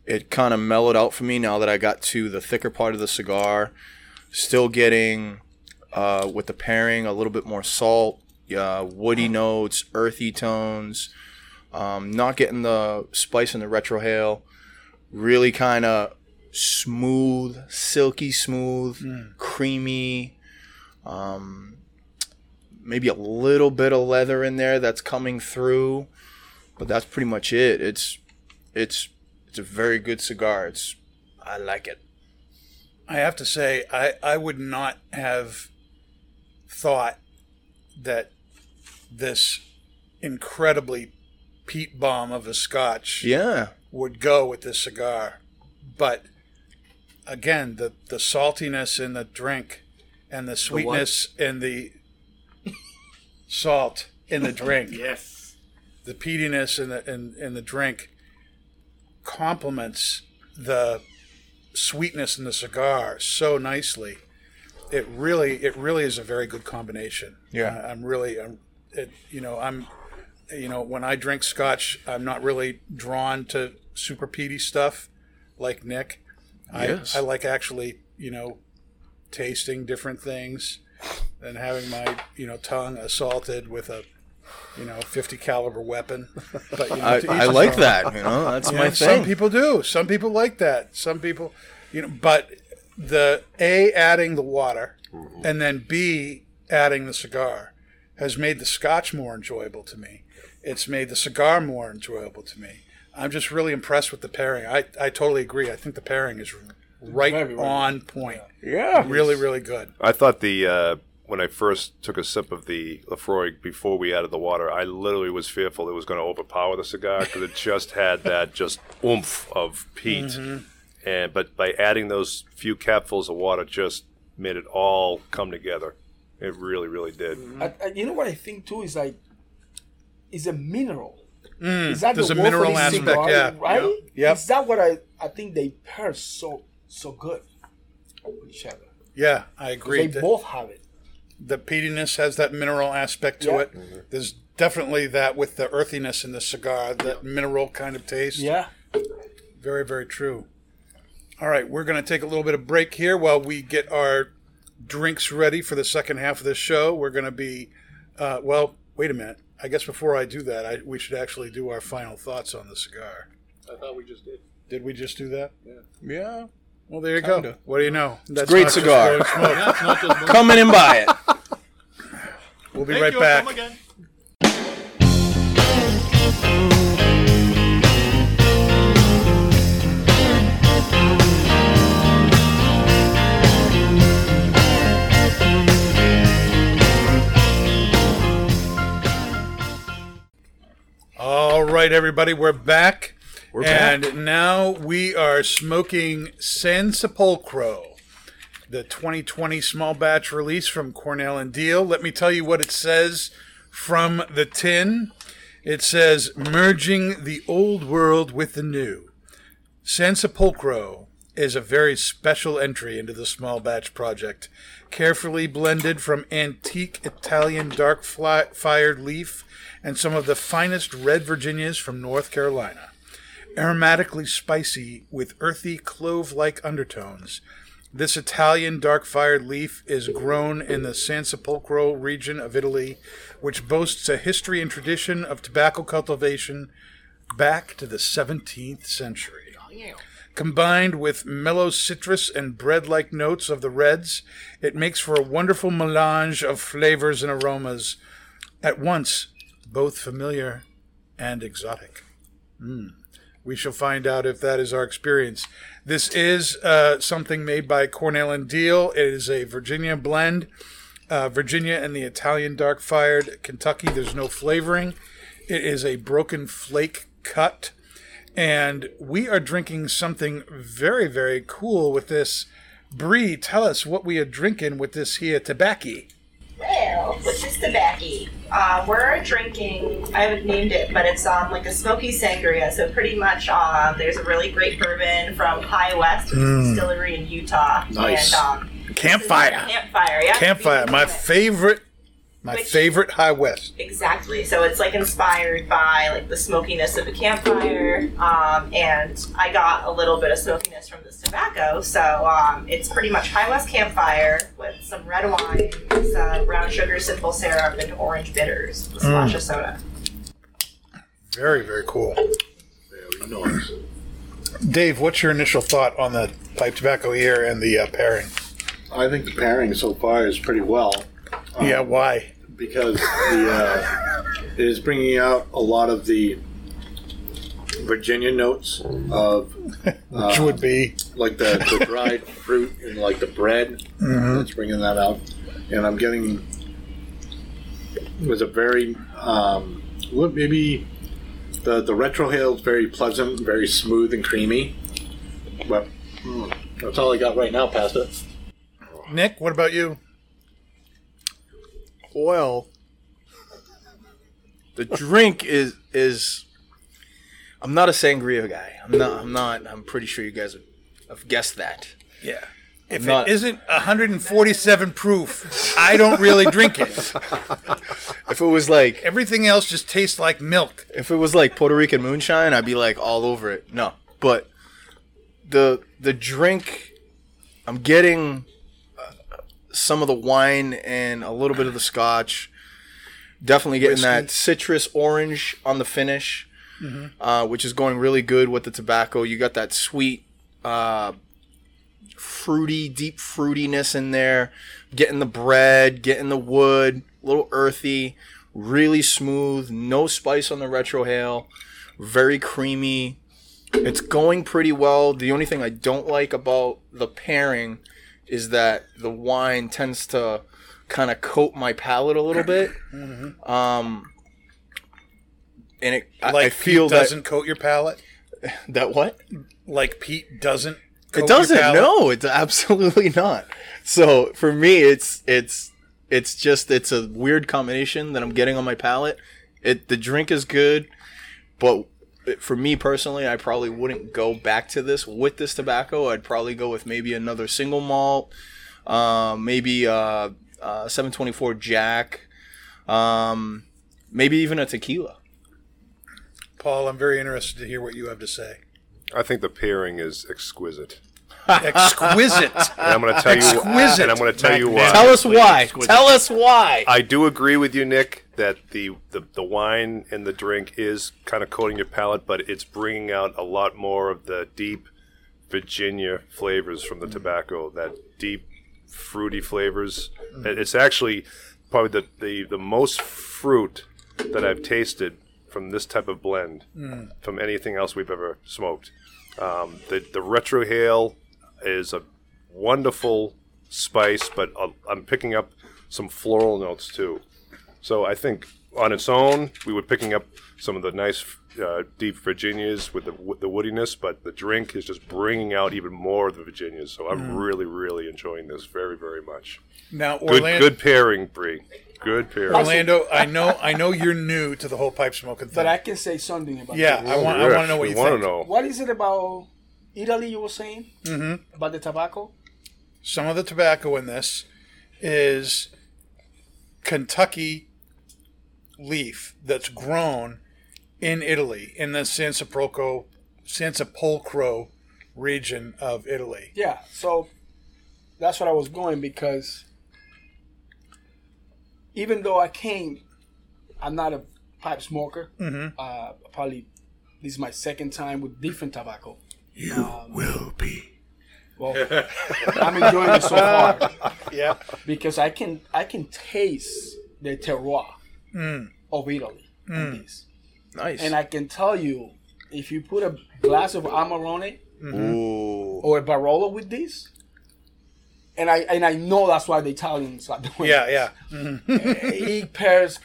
It kind of mellowed out for me now that I got to the thicker part of the cigar. Still getting uh, with the pairing a little bit more salt, uh, woody notes, earthy tones. Um, not getting the spice in the retrohale. Really kind of smooth, silky smooth, creamy Um, maybe a little bit of leather in there that's coming through, but that's pretty much it. It's it's it's a very good cigar. It's I like it. I have to say, I, I would not have thought that this incredibly peat bomb of a scotch Yeah. Would go with this cigar. But again, the, the saltiness in the drink and the sweetness in the salt in the drink, Yes. the peatiness in the in, in the drink complements the sweetness in the cigar so nicely. It really it really is a very good combination. Yeah. I- I'm really I'm, it, you know I'm you know when I drink scotch, I'm not really drawn to super peaty stuff like Nick. Yes. I, I like actually you know tasting different things and having my you know tongue assaulted with a you know 50 caliber weapon. But you know, I, I like that. You know, that's my thing. Some people do. Some people like that. Some people, you know, but the A adding the water and then B adding the cigar has made the scotch more enjoyable to me. It's made the cigar more enjoyable to me. I'm just really impressed with the pairing. I, I totally agree. I think the pairing is right Very, very on point. Yeah. Really, really good. I thought the uh, when I first took a sip of the Laphroaig before we added the water, I literally was fearful it was going to overpower the cigar because it just had that just oomph of peat. Mm-hmm. And but by adding those few capfuls of water, just made it all come together. It really, really did. I, I, you know what I think too is like, is a mineral. Is that Mm, there's the a mineral this aspect, cigar, yeah. Right? Yep. Yep. Is that what I I think they pair so so good with each other? Yeah, I agree. They The- both have it. the peatiness has that mineral aspect to Yeah. it. There's definitely that with the earthiness in the cigar, that mineral kind of taste. Yeah. Very, very true. All right, we're going to take a little bit of break here while we get our drinks ready for the second half of the show. We're going to be, uh, well, wait a minute. I guess before I do that, I, we should actually do our final thoughts on the cigar. I thought we just did. Did we just do that? yeah. Yeah. Well, there you go. What do you know? That's great not cigar. blowing smoke. Yeah, it's not just Come in and buy it. We'll be Thank right you. back. Come again. Right, everybody, we're back. We're and back. now we are smoking Sansepolcro, the 2020 small batch release from Cornell and Diehl. Let me tell you what it says from the tin. It says, merging the old world with the new. Sansepolcro is a very special entry into the small batch project, carefully blended from antique Italian dark fly- fired leaf and some of the finest red Virginias from North Carolina. Aromatically spicy with earthy clove like undertones. This Italian dark fired leaf is grown in the San Sepolcro region of Italy, which boasts a history and tradition of tobacco cultivation back to the 17th century. Combined with mellow citrus and bread like notes of the reds, it makes for a wonderful melange of flavors and aromas, at once both familiar and exotic. Mm. We shall find out if that is our experience. This is uh, something made by Cornell and Diehl. It is a Virginia blend. Uh, Virginia and the Italian dark fired Kentucky. There's no flavoring. It is a broken flake cut. And we are drinking something very, very cool with this. Bree, tell us what we are drinking with this here tobacco. Well, which is tobacco. Uh, we're drinking. I haven't named it, but it's um like a smoky sangria. So pretty much, um, there's a really great bourbon from High West, which is a distillery in Utah. Nice. And, um, Campfire. Campfire, yeah. Campfire, my favorite, my Which- favorite High West. Exactly. So it's like inspired by like the smokiness of a campfire, um, and I got a little bit of smokiness from this tobacco. So um, it's pretty much High West campfire with some red wine, some brown sugar, simple syrup, and orange bitters, with a splash of soda. Very, very cool. Very nice. Dave, what's your initial thought on the pipe tobacco here and the uh, pairing? I think the pairing so far is pretty well yeah, why? Because the uh, it is bringing out a lot of the Virginia notes of Which would be like the, the dried fruit and like the bread. It's bringing that out, and I'm getting it was a very um, maybe the the retrohale is very pleasant, very smooth and creamy. But mm, that's all I got right now, Pastor. Nick. What about you? Well, the drink is is. I'm not a sangria guy. I'm not. I'm not. I'm pretty sure you guys have guessed that. Yeah. If not- it isn't 147 proof, I don't really drink it. If it was like Everything else just tastes like milk. if it was like Puerto Rican moonshine, I'd be like all over it. No, but the the drink, I'm getting some of the wine and a little bit of the scotch. Definitely getting that citrus orange on the finish, uh, which is going really good with the tobacco. You got that sweet, uh, fruity, deep fruitiness in there. Getting the bread, getting the wood, a little earthy, really smooth, no spice on the retrohale, very creamy. It's going pretty well. The only thing I don't like about the pairing is that the wine tends to kind of coat my palate a little bit. Um, and it, I, Like I feel peat doesn't coat your palate. that what Like peat doesn't. coat it doesn't. No, it's absolutely not. So for me, it's it's it's just it's a weird combination that I'm getting on my palate. It the drink is good, but for me personally, I probably wouldn't go back to this with this tobacco. I'd probably go with maybe another single malt, um, maybe uh, uh, 724 Jack, um, maybe even a tequila. Paul, I'm very interested to hear what you have to say. I think the pairing is exquisite. Exquisite. And I'm going to tell you. Exquisite. And I'm going to tell you why. Tell us why. Tell us why. I do agree with you, Nick, that the, the, the wine and the drink is kind of coating your palate, but it's bringing out a lot more of the deep Virginia flavors from the tobacco. That deep, fruity flavors. It- It's actually probably the, the, the most fruit that I've tasted from this type of blend from anything else we've ever smoked. Um, the the retrohale is a wonderful spice, but uh, I'm picking up some floral notes too. So I think on its own, we were picking up some of the nice uh, deep Virginias with the with the woodiness, but the drink is just bringing out even more of the Virginias. So I'm really, really enjoying this very, very much. Now, Good, Orlando, good pairing, Bree. Good pairing. Orlando, I know, I know you're new to the whole pipe smoking thing. But I can say something about yeah, this. I want, I want to know what we you wanna know. What is it about Italy you were saying mm-hmm. about the tobacco? Some of the tobacco in this is Kentucky leaf that's grown in Italy in the Sansepolcro, Sansepolcro region of Italy. Yeah, so that's what I was going because even though I came, I'm not a pipe smoker. Mm-hmm. Uh, probably this is my second time with different tobacco. You will be. Well, I'm enjoying it so far Yeah. because I can I can taste the terroir Mm. of Italy mm. this, Nice. and I can tell you if you put a glass of Amarone Ooh. or a Barolo with this, and I and I know that's why the Italians are doing Yeah, it. yeah. Mm-hmm. it pairs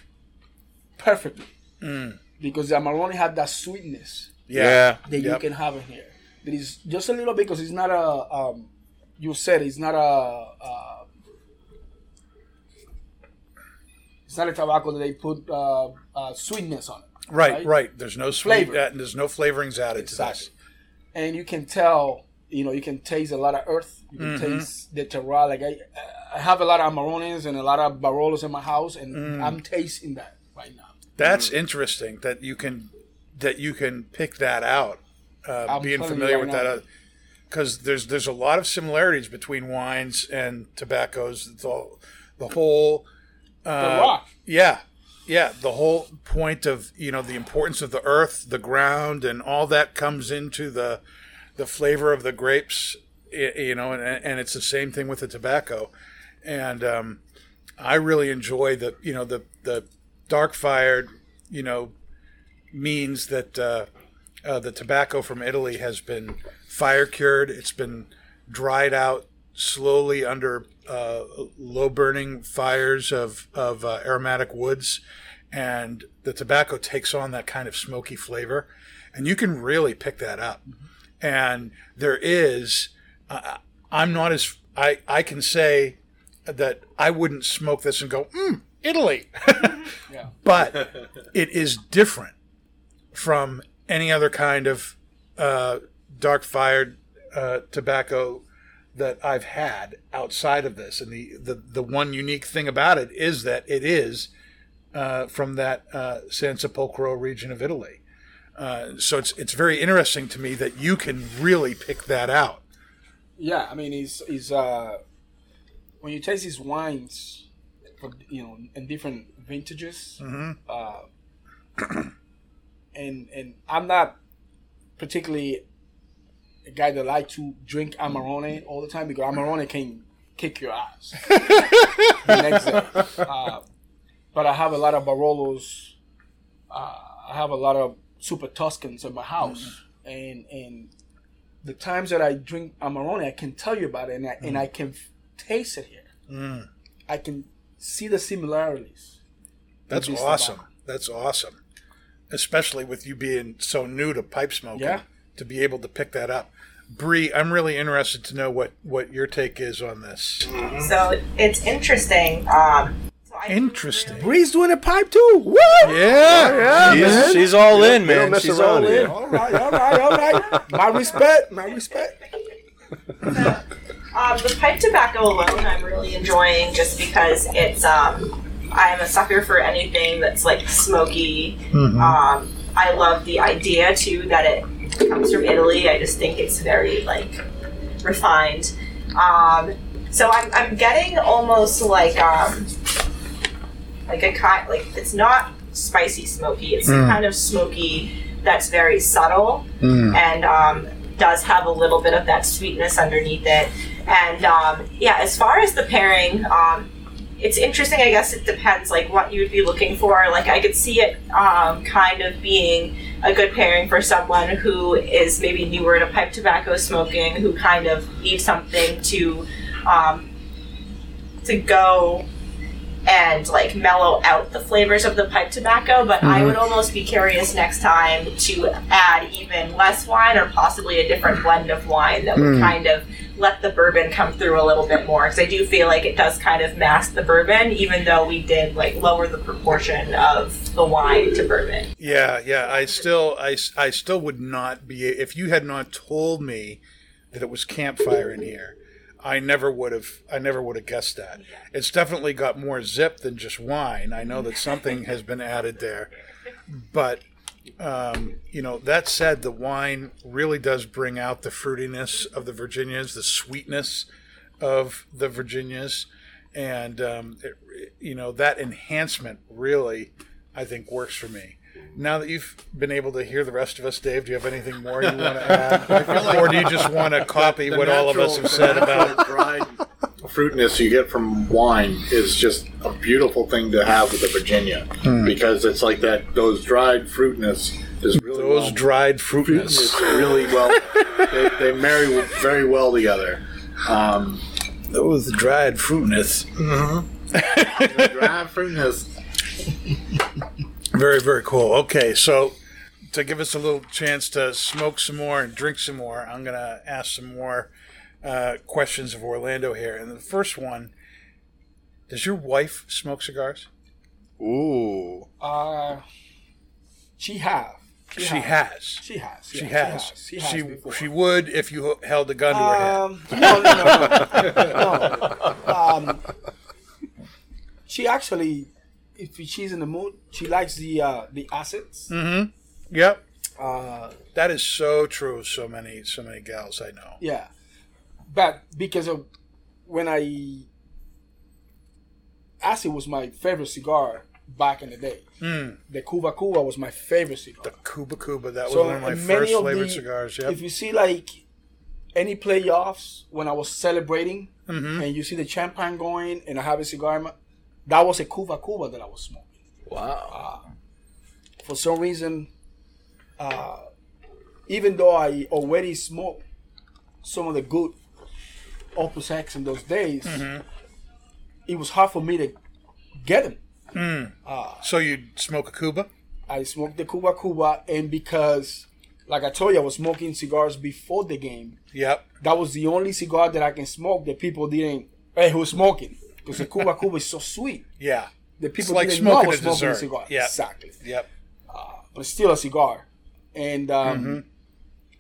perfectly mm. because the Amarone had that sweetness Yeah. that you can have in here. There is just a little bit because it's not a. Um, you said it's not a. Uh, it's not a tobacco that they put uh, uh, sweetness on it. Right, right. There's no sweet, Flavor. uh, there's no flavorings added to Exactly. this. and you can tell, you know, you can taste a lot of earth. You can Mm-hmm. taste the terroir. Like I, I have a lot of Amarones and a lot of Barolos in my house, and Mm. I'm tasting that right now. That's interesting that you can that you can pick that out. Uh, being familiar right with now. that, because there's there's a lot of similarities between wines and tobaccos. The the whole The uh, rock. Yeah, yeah. The whole point of you know the importance of the earth, the ground, and all that comes into the the flavor of the grapes. You know, and, and it's the same thing with the tobacco. And um, I really enjoy the you know the the dark fired you know means that uh, uh, the tobacco from Italy has been fire cured. It's been dried out slowly under uh, low burning fires of, of uh, aromatic woods. And the tobacco takes on that kind of smoky flavor. And you can really pick that up. And there is, uh, I'm not as, I, I can say that I wouldn't smoke this and go, mm, Italy. But it is different from any other kind of uh, dark fired uh, tobacco that I've had outside of this. And the, the, the one unique thing about it is that it is uh, from that uh, San Sepolcro region of Italy. Uh, so it's it's very interesting to me that you can really pick that out. Yeah, I mean, he's it's uh, when you taste these wines, for, you know, in different vintages, uh, and and I'm not particularly a guy that like to drink Amarone all the time because Amarone can kick your ass the next day. Uh, but I have a lot of Barolos. Uh, I have a lot of Super Tuscans in my house, and and the times that I drink Amarone, I can tell you about it, and I, and I can f- taste it here. I can see the similarities. That's awesome. tobacco. That's awesome. Especially with you being so new to pipe smoking, Yeah. to be able to pick that up. Bree, I'm really interested to know what, what your take is on this. So it's interesting. Um, so I Interesting. Bree's doing a pipe too. What? Yeah, She's, she's all in, We don't man. mess She's around all here. in. All right, all right, all right. My respect, my respect. Um, the pipe tobacco alone, I'm really enjoying just because it's. Um, I'm a sucker for anything that's like smoky. Um, I love the idea too that it comes from Italy. I just think it's very like refined. Um, so I'm, I'm getting almost like um, like a kind like it's not spicy smoky. It's a kind of smoky that's very subtle and um, does have a little bit of that sweetness underneath it. And um, yeah, as far as the pairing, um, it's interesting. I guess it depends, like what you would be looking for. Like I could see it um, kind of being a good pairing for someone who is maybe newer to pipe tobacco smoking, who kind of needs something to um, to go and like mellow out the flavors of the pipe tobacco. But I would almost be curious next time to add even less wine or possibly a different blend of wine that would kind of let the bourbon come through a little bit more because I do feel like it does kind of mask the bourbon, even though we did like lower the proportion of the wine to bourbon. yeah, yeah. I still, I, I still would not be if you had not told me that it was campfire in here. I never would have. I never would have guessed that. It's definitely got more zip than just wine. I know that something has been added there, but um, you know that said, the wine really does bring out the fruitiness of the Virginias, the sweetness of the Virginias, and um, it, you know that enhancement really, I think, works for me. Now that you've been able to hear the rest of us, Dave, do you have anything more you want to add, or do you just want to copy what all of us have said about? natural dried fruitness you get from wine is just a beautiful thing to have with the Virginia Hmm. because it's like that. Those dried fruitness is really Those well. dried fruit nuts. It's really well. they, they marry very well together. Um, Those dried fruit nuts. dry fruitness. Very, very cool. Okay, so to give us a little chance to smoke some more and drink some more, I'm going to ask some more uh, questions of Orlando here. And the first one Does your wife smoke cigars? Ooh. Uh, she have. She have. has. She has. She yeah, has. She has. She, before. she would if you held a gun to her head. Um, no, no, no, no. Um, she actually, if she's in the mood, she likes the uh, the acids. Mm-hmm. Yep. Uh, That is so true. So many, so many gals I know. yeah, but because of when I acid was my favorite cigar back in the day. The Kuba Kuba was my favorite cigar. The Kuba Kuba, that was So one of my first of flavored the- cigars. Yep. If you see like any playoffs when I was celebrating Mm-hmm. and you see the champagne going and I have a cigar, in my, that was a Kuba Kuba that I was smoking. Wow. For some reason, uh, even though I already smoked some of the good Opus X in those days, Mm-hmm. It was hard for me to get them. so you'd smoke a Kuba? I smoked the Kuba Kuba, and because, like I told you, I was smoking cigars before the game. Yep. that was the only cigar that I can smoke that people didn't. Hey, who's smoking? Because the Kuba Kuba is so sweet. Yeah. The people like didn't know I smoking was a smoking a cigar. Yeah. Exactly. Yep. But it's still a cigar. And um, Mm-hmm.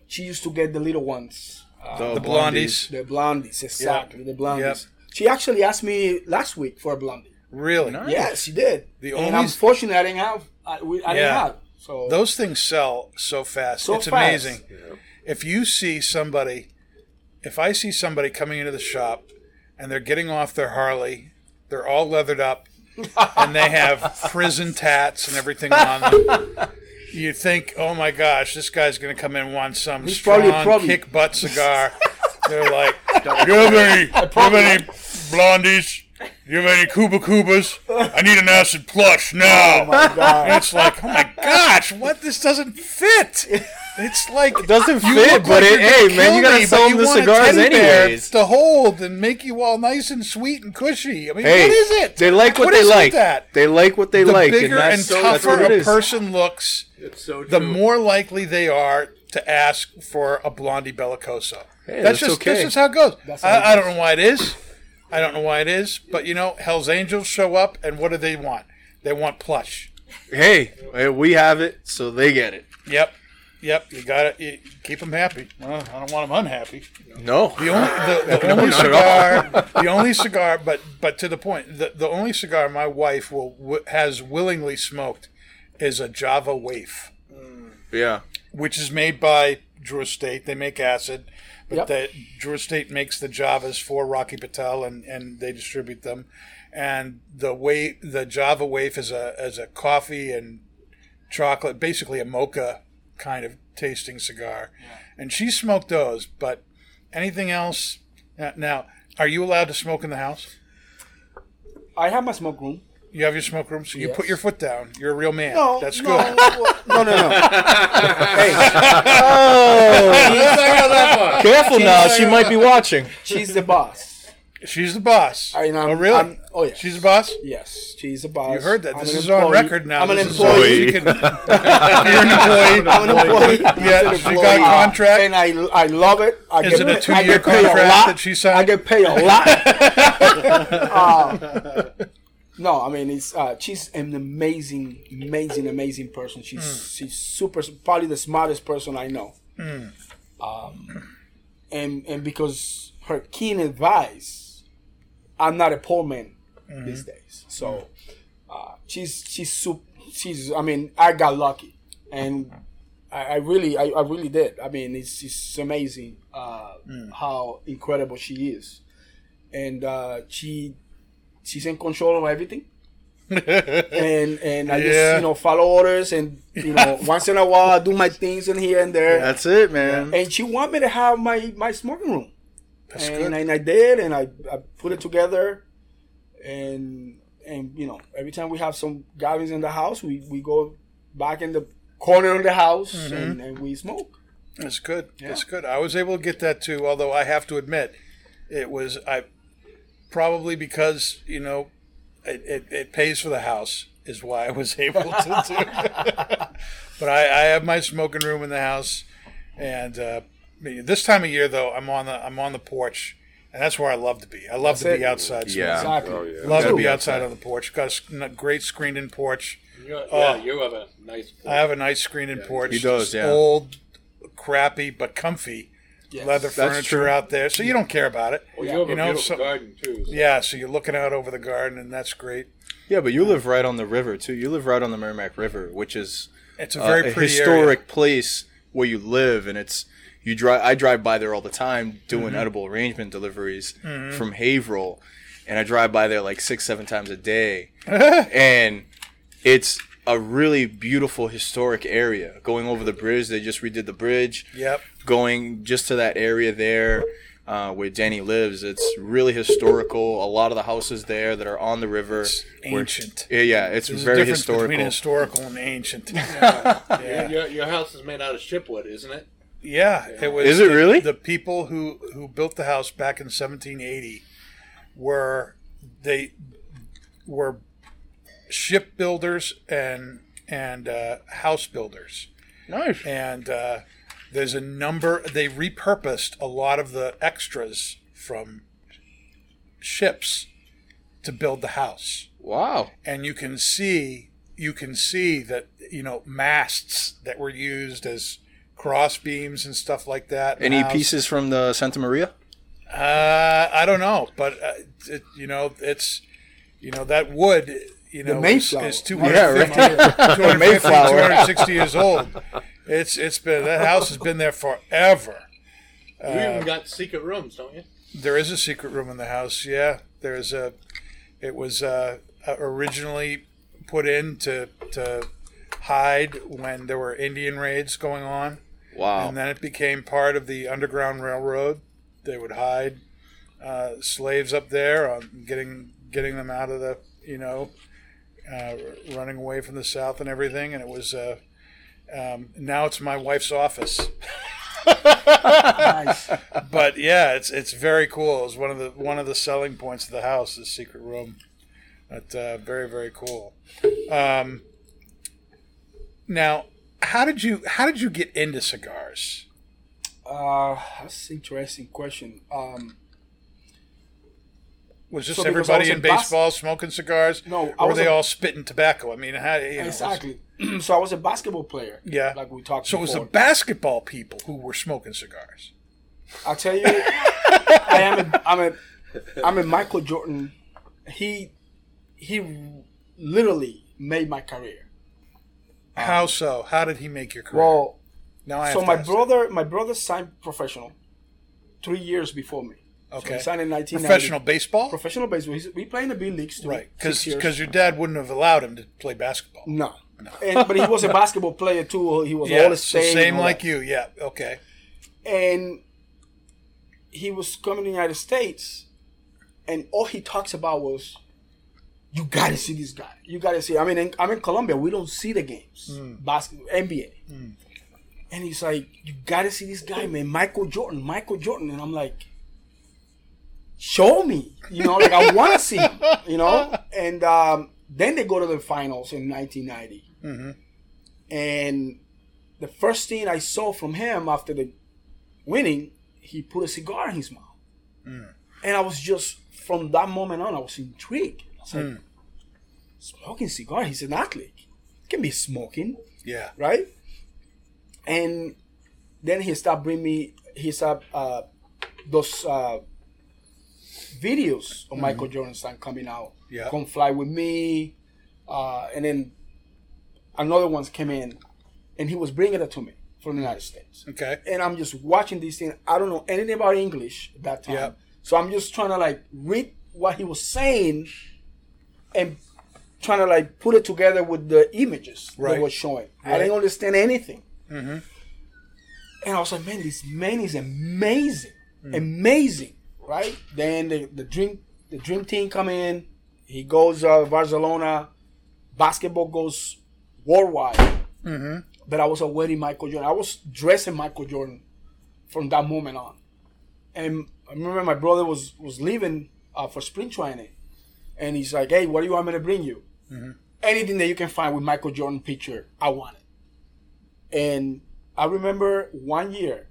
she used to get the little ones, uh, The blondies. the blondies. Exactly, the blondies. Yep. She actually asked me last week for a blondie. Really? Yeah, she did. The and only- unfortunately, I didn't have. I, we, I Yeah. didn't have. So Those things sell so fast. So it's fast. amazing. If you see somebody, if I see somebody coming into the shop and they're getting off their Harley, they're all leathered up, and they have prison tats and everything on them. You think, oh my gosh, this guy's going to come in and want some He's strong probably- probably- kick butt cigar. They're like, do you have any, do you have any blondies? You have any Kuba Kubas? I need an acid plush now. Oh my God. It's like, oh my gosh, what? This doesn't fit. It's like Doesn't fit, look but like it, hey man, you gotta me, sell but them the cigars anyways. to hold and make you all nice and sweet and cushy. I mean, Hey, what is it? they like what, What they is like. that? They like what they The like, bigger and and, that's, so, that's tougher what a person looks, It's so the more likely they are to ask for a blondie bellicosa. Hey, that's, that's just okay. that's just how it goes. How I, it I don't know why it is. I don't know why it is, but you know, Hell's Angels show up, and what do they want? They want plush. Hey, we have it, so they get it. Yep, yep. You got to keep them happy. Well, I don't want them unhappy. No, The only the, the only cigar, the only cigar, but but to the point, the, the only cigar my wife will has willingly smoked is a Java Wafe, yeah. which is made by Drew Estate. They make acid, but Yep. the Drew Estate makes the Javas for Rocky Patel, and, and they distribute them. And the way the Java Wafe is a as a coffee and chocolate, basically a mocha kind of tasting cigar. And she smoked those, but anything else? Now, are you allowed to smoke in the house? I have my smoke room. You have your smoke room, so you Yes. put your foot down. You're a real man. No, That's no, good. No, no, no. hey, Careful now, she might be watching. she's the boss. She's the boss. I, I'm, oh, really? I'm- oh yeah. She's the boss. Yes, she's the boss. You heard that. I'm This an is on employee. record now. I'm an This is employee. so you can- you're an employee. I'm an employee. Yeah, I'm an she employee. got a contract. and I I love it. I Is get, it a I two-year get paid a contract lot. that she signed? I get paid a lot. Uh, no, I mean it's uh, she's an amazing, amazing, amazing person. She's Hmm. she's super, probably the smartest person I know. Um, and and because her keen advice, I'm not a poor man Mm-hmm. these days. So uh, she's she's super. She's I mean I got lucky, and I, I really I, I really did. I mean it's it's amazing uh, Mm. how incredible she is, and uh, she she's in control of everything. and and I just you know follow orders and you know once in a while I do my things in here and there. That's it, man. and she want me to have my my smoking room That's and, good. and I did, and I, I put it together, and and you know every time we have some gatherings in the house, we, we go back in the corner of the house Mm-hmm. and, and we smoke. That's good. That's good. I was able to get that too, although I have to admit, it was I probably because you know it, it, it pays for the house is why I was able to do. but I, I have my smoking room in the house, and uh, this time of year though, I'm on the I'm on the porch, and that's where I love to be. I love to That's be outside. Yeah. Exactly. Oh yeah. Love to be outside on the porch. Got a great screened-in porch. You, Oh. yeah, you have a nice. I have a nice screened-in porch. He does, yeah. Old, crappy but comfy Yes. leather furniture true. out there, so you don't care about it. Well, you have you a know, beautiful so- garden too. so- Yeah, so you're looking out over the garden, and that's great. Yeah, but you live right on the river too. You live right on the Merrimack River, which is It's a uh, very a pretty historic place where you live, and it's you drive. I drive by there all the time doing Mm-hmm. edible arrangement deliveries from Haverhill, and I drive by there like six, seven times a day, and it's a really beautiful historic area. Going over the bridge, they just redid the bridge. Yep. Going just to that area there. Uh, where Danny lives, it's really historical. A lot of the houses there that are on the river, It's were- ancient. yeah, yeah, it's There's a very difference historical. between historical and ancient. Your, yeah. your, your house is made out of shipwood, isn't it? yeah, it was. Is it the- really? The people who who built the house back in 1780 were they were shipbuilders and and uh, house builders. Nice. and uh, there's a number they repurposed a lot of the extras from ships to build the house Wow. and you can see you can see that you know masts that were used as cross beams and stuff like that Any house. pieces from the Santa Maria? uh, i don't know but uh, it, you know it's you know that wood you know is, Mayflower. is Yeah, 250, right. 250 260 years old it's it's been that house has been there forever You even got secret rooms, don't you? There is a secret room in the house. Yeah, there's a. It was uh, originally put in to to hide when there were Indian raids going on, Wow. and then it became part of the Underground Railroad. They would hide uh, slaves up there on getting getting them out of the you know uh, running away from the South and everything, and it was. Uh, um, now it's my wife's office. Nice. but yeah, it's it's very cool. It's one of the one of the selling points of the house, the secret room. But uh, very very cool. Um, now, how did you how did you get into cigars? Uh, that's an interesting question. Um, Was just So everybody in in bas- baseball smoking cigars? No, I or were they a- all spitting tobacco? I mean, how, you know, was- exactly. so I was a basketball player. Yeah. Like we talked. so it was the basketball people who were smoking cigars. I'll tell you, I am a, I'm a, I'm a Michael Jordan. He, he literally made my career. How so? How did he make your career? Well, now I so my ask that. brother, my brother signed professional, three years before me. So Okay. he signed in 1990. professional baseball, Professional baseball. He's, we play in the B leagues too. right? Because your dad wouldn't have allowed him to play basketball. no. And, but he was a basketball player too. He was Yeah, all so state. same like you. Yeah, okay. and he was coming to the United States, and all he talks about was, "You gotta see this guy. You gotta see." I mean, in, I'm in Colombia. We don't see the games, hmm. basketball, NBA, hmm. and he's like, "You gotta see this guy, man, Michael Jordan, Michael Jordan," and I'm like. Show me, you know, like I want to see, him, you know, and um, then they go to the finals in 1990, and the first thing I saw from him after the winning, he put a cigar in his mouth. And I was just, from that moment on, I was intrigued. I was like, smoking cigar? He's an athlete. He can be smoking, Yeah. right? And then he started bringing me, he started, uh, those uh, videos of mm-hmm. Michael Jordan started coming out. Yeah. Come Fly With Me. Uh, and then another ones came in, and he was bringing it to me from the United States Okay. and I'm just watching these things. I don't know anything about English at that time. Yeah. So I'm just trying to like read what he was saying and trying to like put it together with the images Right. that was showing. I didn't understand anything. Mm-hmm. And I was like, man, this man is amazing. Mm-hmm. Amazing. Right? Then the, the dream the dream team come in. He goes uh, Barcelona. Basketball goes worldwide. but I was already Michael Jordan. I was dressing Michael Jordan from that moment on. And I remember my brother was was leaving uh, for spring training, and he's like, "Hey, what do you want me to bring you? Anything that you can find with Michael Jordan picture, I want it." And I remember one year,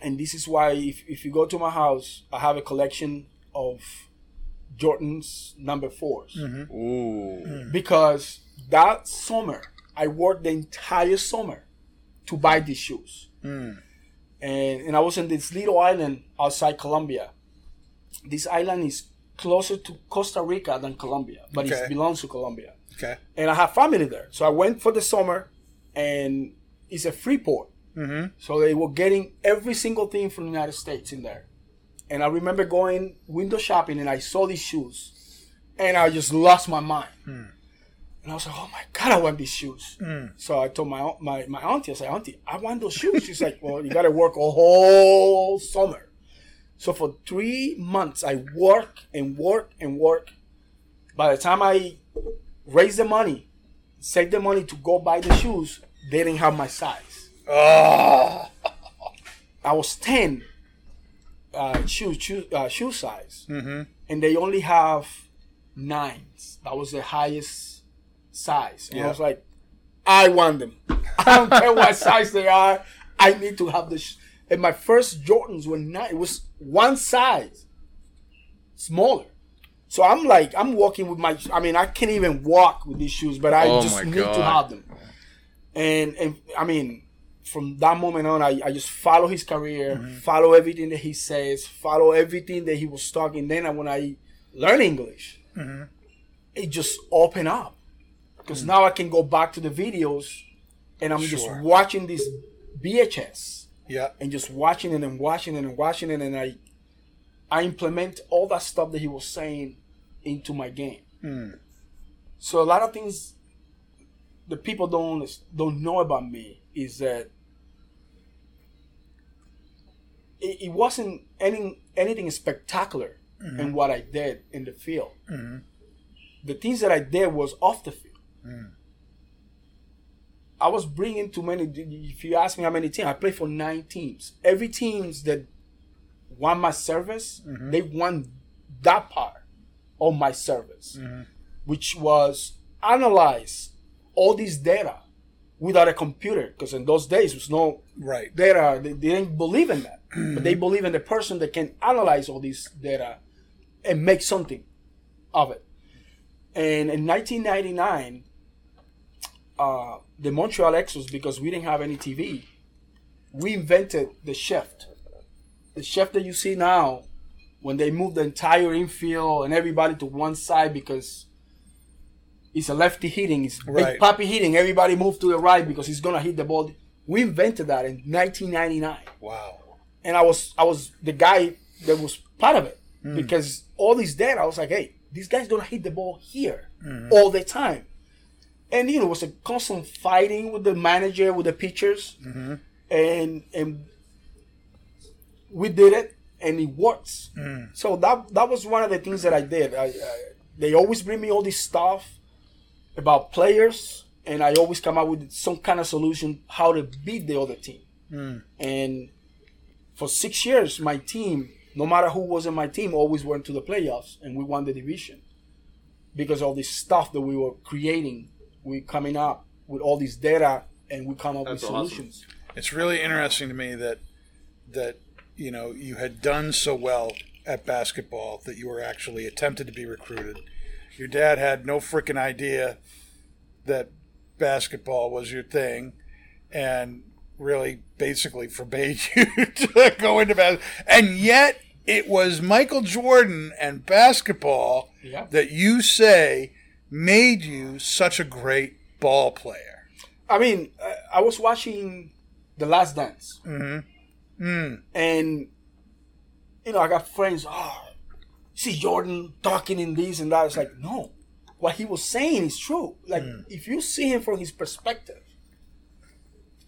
and this is why if, if you go to my house, I have a collection of Jordan's number 4s mm-hmm. Ooh. because that summer I worked the entire summer to buy these shoes, mm. and and I was in this little island outside Colombia. This island is closer to Costa Rica than Colombia, but Okay. it belongs to Colombia. Okay. And I have family there, so I went for the summer, and it's a free port. Mm-hmm. So they were getting every single thing from the United States in there. And I remember going window shopping, and I saw these shoes, and I just lost my mind. And I was like, "Oh my god, I want these shoes!" So I told my my my auntie, I said, "Auntie, I want those shoes." She's like, "Well, you got to work a whole summer." So for three months, I work and work and work. By the time I raised the money, saved the money to go buy the shoes, they didn't have my size. Oh. I was ten uh, shoe shoe uh, shoe size, and they only have nines. That was the highest size, and I was like, I want them. I don't care what size they are. I need to have the. Sh-. And my first Jordans were nine. It was one size smaller. So I'm like, I'm walking with my. I mean, I can't even walk with these shoes, but I Oh just need to have them. And and I mean, from that moment on, I, I just follow his career, Mm-hmm. follow everything that he says, follow everything that he was talking. Then I- when I learn English, Mm-hmm. it just opened up because now I can go back to the videos, and I'm just Mm. Watching this VHS Yeah. and just watching it and watching it and watching it, and I I implement all that stuff that he was saying into my game. So a lot of things the people don't don't know about me is that it, it wasn't any anything spectacular in mm-hmm. what I did in the field. Mm-hmm. The things that I did was off the field. Mm. I was bringing too many. If you ask me how many teams, I played for nine teams. Every teams that won my service, mm-hmm. they won that part of my service, which was analyze all this data without a computer. Because in those days, there was no Right. data. They, they didn't believe in that, but they believe in the person that can analyze all this data and make something of it. And in 1999, uh, the Montreal Expos, because we didn't have any TV, we invented the shift. The shift that you see now, when they moved the entire infield and everybody to one side because it's a lefty hitting, it's Right. Big Papi hitting, everybody moved to the right because he's gonna hit the ball. We invented that in 1999 Wow. And I was I was the guy that was part of it. Mm. Because all these data I was like, hey, these guys gonna hit the ball here mm-hmm. all the time, and you know it was a constant fighting with the manager with the pitchers, mm-hmm. and and we did it and it works. Mm. So that that was one of the things that I did. I, I, they always bring me all this stuff about players, and I always come up with some kind of solution how to beat the other team. Mm. And for six years, my team, no matter who was in my team, always went to the playoffs, and we won the division because all this stuff that we were creating. We coming up with all this data, and we come up That's with awesome. solutions. It's really interesting to me that that you know you had done so well at basketball that you were actually attempted to be recruited. Your dad had no freaking idea that basketball was your thing, and really basically forbade you to go into basketball. And yet, it was Michael Jordan and basketball Yeah. that you say made you such a great ball player. I mean, I- I was watching The Last Dance, mm-hmm. mm. and you know, I got friends. Oh, see Jordan talking in this and that. It's like no, what he was saying is true. Like mm. if you see him from his perspective,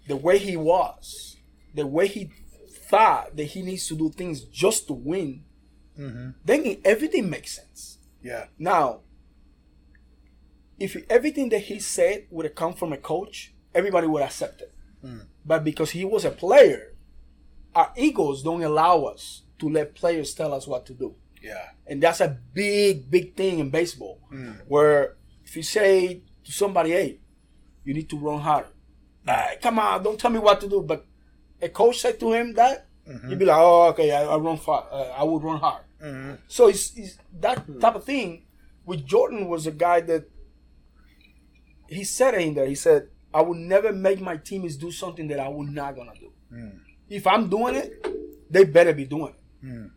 the way he was, the way he thought that he needs to do things just to win, mm-hmm. then everything makes sense. Yeah. Now, if everything that he said would have come from a coach, everybody would accept it. Mm. But because he was a player, our egos don't allow us to let players tell us what to do. Yeah. And that's a big, big thing in baseball. Mm. Where if you say to somebody, hey, you need to run harder. "Ah, come on, don't tell me what to do. But a coach said to him that, he'd be like, oh, okay, I, I run far. Uh, I would run hard. So it's, it's that type of thing. With Jordan was a guy that he said it in there. He said, I would never make my teammates do something that I would not gonna do. If I'm doing it, they better be doing it.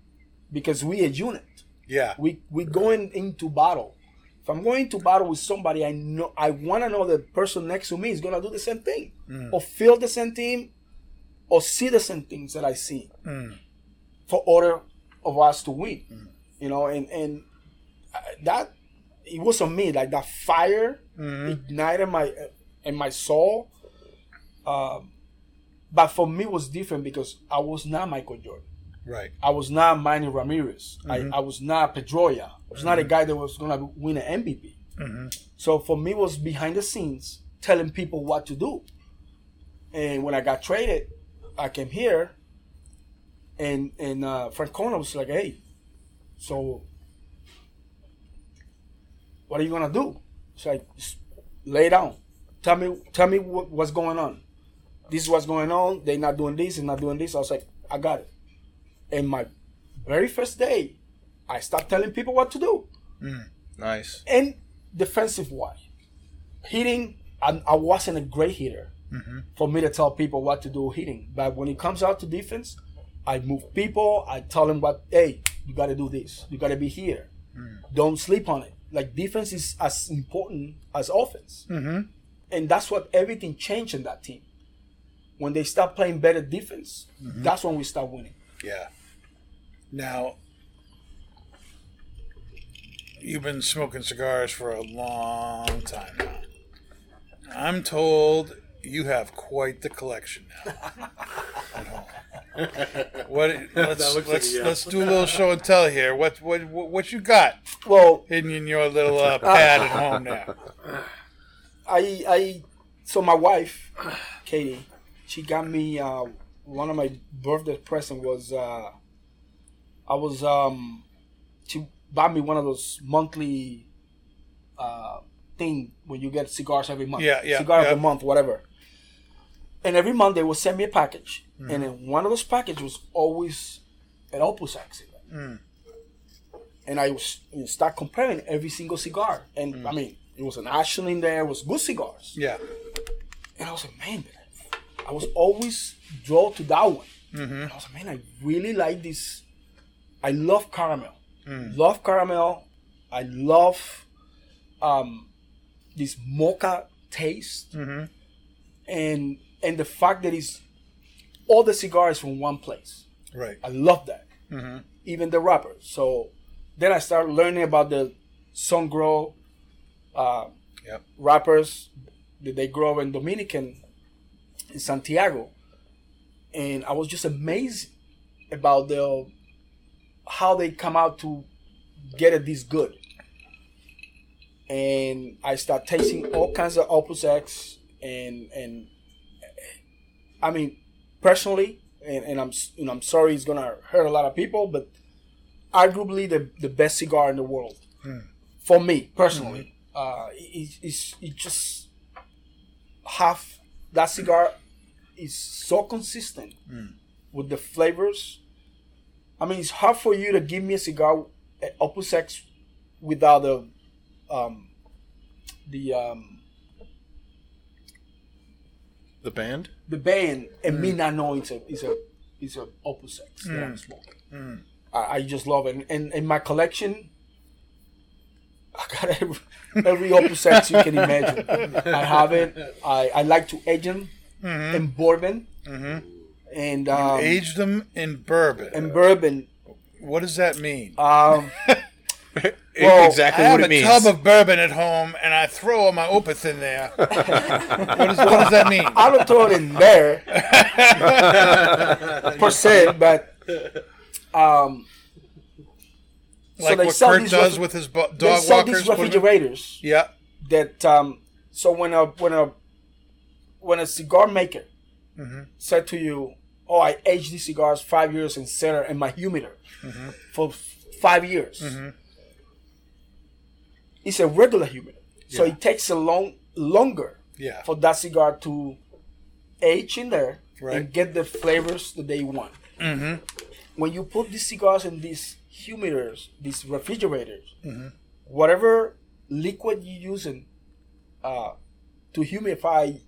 Because we a unit. Yeah. We we going into battle. If I'm going to battle with somebody, I know I want to know the person next to me is gonna do the same thing, or feel the same thing, or see the same things that I see, for order of us to win. You know, and and uh, that it was on me like that fire ignited my uh, in my soul. Um, but for me, it was different because I was not Michael Jordan. Right. I was not Manny Ramirez. I, I was not Pedroia. Was not a guy that was gonna win an MVP. So for me, it was behind the scenes telling people what to do. And when I got traded, I came here, and and uh, Francona was like, "Hey, so what are you gonna do?" It's like, lay down. Tell me, tell me what, what's going on. This is what's going on. They're not doing this They're not doing this." I was like, "I got it." And my very first day, I start telling people what to do. Mm, nice. And defensive wise, hitting, I, I wasn't a great hitter mm-hmm. for me to tell people what to do hitting. But when it comes out to defense, I move people. I tell them what, hey, you got to do this. You got to be here. Mm. Don't sleep on it. Like defense is as important as offense, mm-hmm. and that's what everything changed in that team. When they start playing better defense, mm-hmm. that's when we start winning. Yeah. Now, you've been smoking cigars for a long time now. I'm told you have quite the collection now. What? Let's looks let's a yes. let's do a little show and tell here. What what what, what you got Well, hidden in your little uh, pad at home now? I I so my wife, Katie, she got me uh, one of my birthday present was uh, I was um bought me one of those monthly uh thing when you get cigars every month. Yeah, yeah, Cigar of the month, whatever. And every month they would send me a package, Mm-hmm. and in one of those packages was always an Opus cigar. Mm. And I was you know, start comparing every single cigar, and Mm. I mean it was an Ashton in there, it was good cigars. Yeah. And I was like, man, I was always drawn to that one. Mm-hmm. And I was like, man, I really like this. I love caramel. Love caramel. I love um, this mocha taste. And and the fact that it's all the cigars from one place. Right. I love that. Even the wrappers. So then I started learning about the sun grow uh, Yep. wrappers that they grow in Dominican in Santiago, and I was just amazed about the how they come out to get it this good. And I start tasting all kinds of Opus X, and and I mean personally, and, and I'm you know I'm sorry it's gonna hurt a lot of people, but arguably the the best cigar in the world hmm. for me personally. Hmm. Uh, it, it's it just half that cigar is so consistent hmm. with the flavors. I mean, it's hard for you to give me a cigar, uh, Opus X, without the um, the um, The band? the band and me not knowing it's a it's a it's a Opus X that I'm smoking. I, I just love it, and, and in my collection, I got every, every Opus X you can imagine. I have it. I, I like to age them and bourbon, and um, Aged them in bourbon. in bourbon. what does that mean? Um, Well, exactly I have what a it means. tub of bourbon at home, and I throw all my opus in there. what, is, what does that mean? I don't throw it in there per se, but um, like they what Kurt these does ref- with his bo- they dog sell walkers. these put 'em in- refrigerators. Yeah. that um so when a when a when a cigar maker Mm-hmm. said to you, "Oh, I aged these cigars five years in cellar in my humidor Mm-hmm. for five years," it's a regular humidor, so it takes a long longer Yeah. for that cigar to age in there Right. and get the flavors that they want. Mm-hmm. When you put these cigars in these humidors, these refrigerators, Mm-hmm. whatever liquid you're using uh, to humidify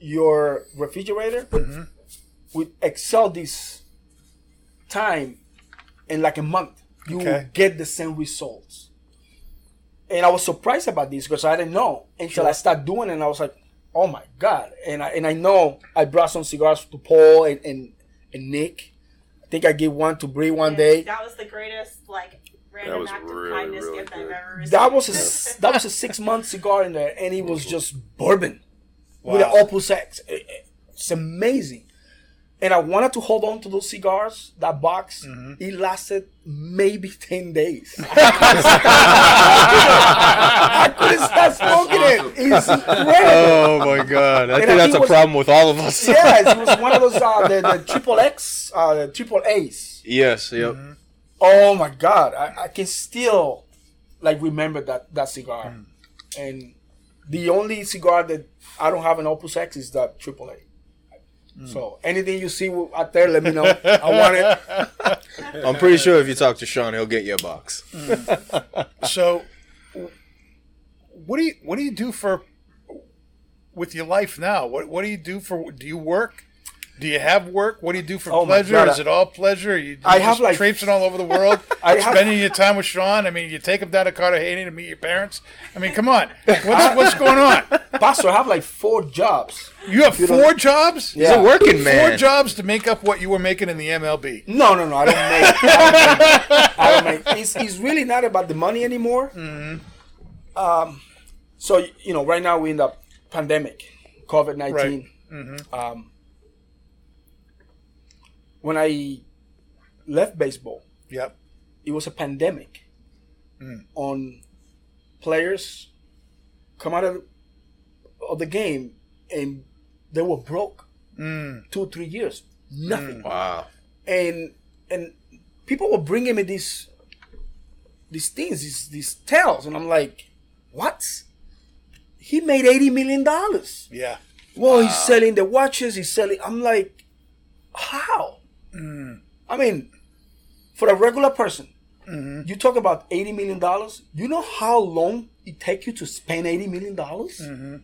your refrigerator Mm-hmm. Would excel this time in like a month. You will get the same results. And I was surprised about this because I didn't know until I started doing it and I was like, oh my God. And I and I know I brought some cigars to Paul and, and, and Nick. I think I gave one to Bree one day. That was the greatest like random was act of really, kindness really gift I've ever received. That was a s- that was a six month cigar in there, and it was just bourbon with Wow. an Opus X. It- it- It's amazing, and I wanted to hold on to those cigars. That box, Mm-hmm. it lasted maybe ten days. I couldn't stop smoking it. It's incredible. Oh my god! I And think I that's think a was- problem with all of us. yes, it was one of those uh, the, the triple X, uh, the triple A's. yes. Yep. Mm-hmm. Oh my god, I, I can still like remember that that cigar, and the only cigar that I don't have an Opus X is that AAA. So anything you see out there, let me know. I want it. I'm pretty sure if you talk to Sean, he'll get you a box. Mm. So, what do you what do you do for with your life now? What what do you do for? Do you work? Do you have work? What do you do for Oh pleasure? God, Is it all pleasure? You, you I have, just like- traipsing all over the world, I have- spending your time with Sean. I mean, you take him down to Cartagena to meet your parents. I mean, come on, what's what's going on? Pastor, I have like four jobs. You have You don't- four jobs. Yeah. He's a working man. Four jobs to make up what you were making in the MLB. No, no, no. I don't make. I don't make. I don't make it's, it's really not about the money anymore. Um, so you know, right now we're in the pandemic, COVID nineteen. Right. Um, when I left baseball, Yep. it was a pandemic mm. on players come out of, of the game and they were broke mm. two three years nothing. Mm. Wow. and and people were bringing me these these things these these tales and i'm like what? He made 80 million dollars. Yeah. well he's selling the watches he's selling i'm like how Mm-hmm. i mean for a regular person mm-hmm. you talk about 80 million dollars you know how long it take you to spend 80 million dollars mm-hmm.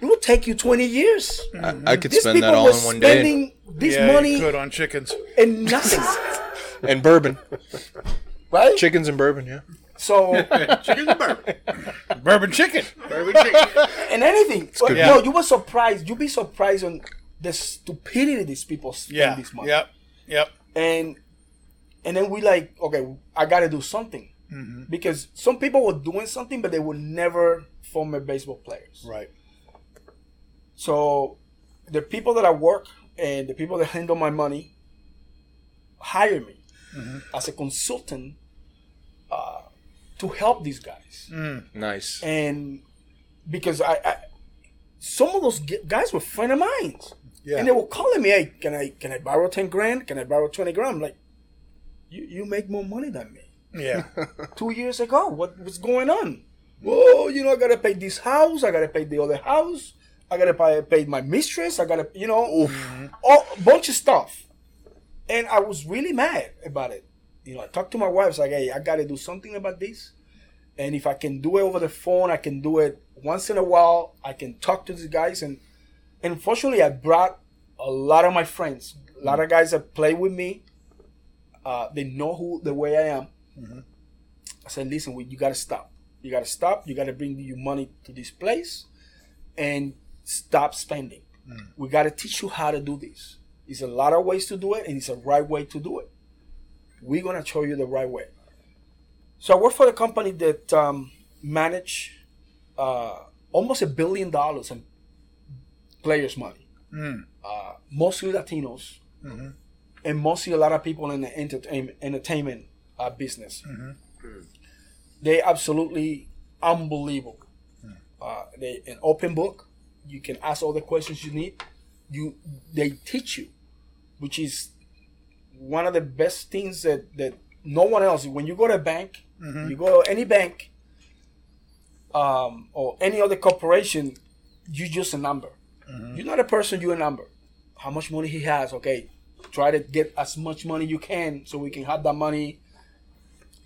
it will take you 20 years I, I could these spend that all were in one day. spending this yeah, money you could on chickens. and nothing And bourbon, right chickens and bourbon. Yeah. so Chicken and bourbon. Bourbon chicken. Bourbon chicken. and anything. But good. no, you were surprised. You'd be surprised on the stupidity these people spend Yeah. this money. Yep. Yep. And and then we like, okay, I got to do something mm-hmm. because some people were doing something, but they were never former baseball players. Right. So the people that I work and the people that handle my money hire me mm-hmm. as a consultant uh, to help these guys. Mm. Nice. and because I, I some of those guys were friend of mine, Yeah. and they were calling me, "Hey, can I can I borrow ten grand? Can I borrow twenty grand?" I'm like, "You you make more money than me." Yeah. Two years ago, what was going on? Whoa, you know, I gotta pay this house, I gotta pay the other house, I gotta pay, pay my mistress, I gotta, you know, mm-hmm. all bunch of stuff, and I was really mad about it. You know, I talked to my wife, I was like, "Hey, I gotta do something about this." and if I can do it over the phone, I can do it once in a while. I can talk to these guys, and, and unfortunately, I brought a lot of my friends, a lot of guys that play with me. Uh, they know who the way I am. I said, listen, we, you got to stop. You got to stop. You got to bring your money to this place, and stop spending. We got to teach you how to do this. There's a lot of ways to do it, and it's a right way to do it. We're gonna show you the right way. So I work for a company that um, manage uh, almost a billion dollars in players' money. Uh, mostly Latinos, and mostly a lot of people in the entertainment entertainment uh, business. They absolutely unbelievable. Uh, they an open book. You can ask all the questions you need. You they teach you, which is one of the best things that that no one else. When you go to a bank, you go to any bank, um, or any other corporation, you just a number. Mm-hmm. You're not a person. You're a number. How much money he has? Okay, try to get as much money you can so we can have that money,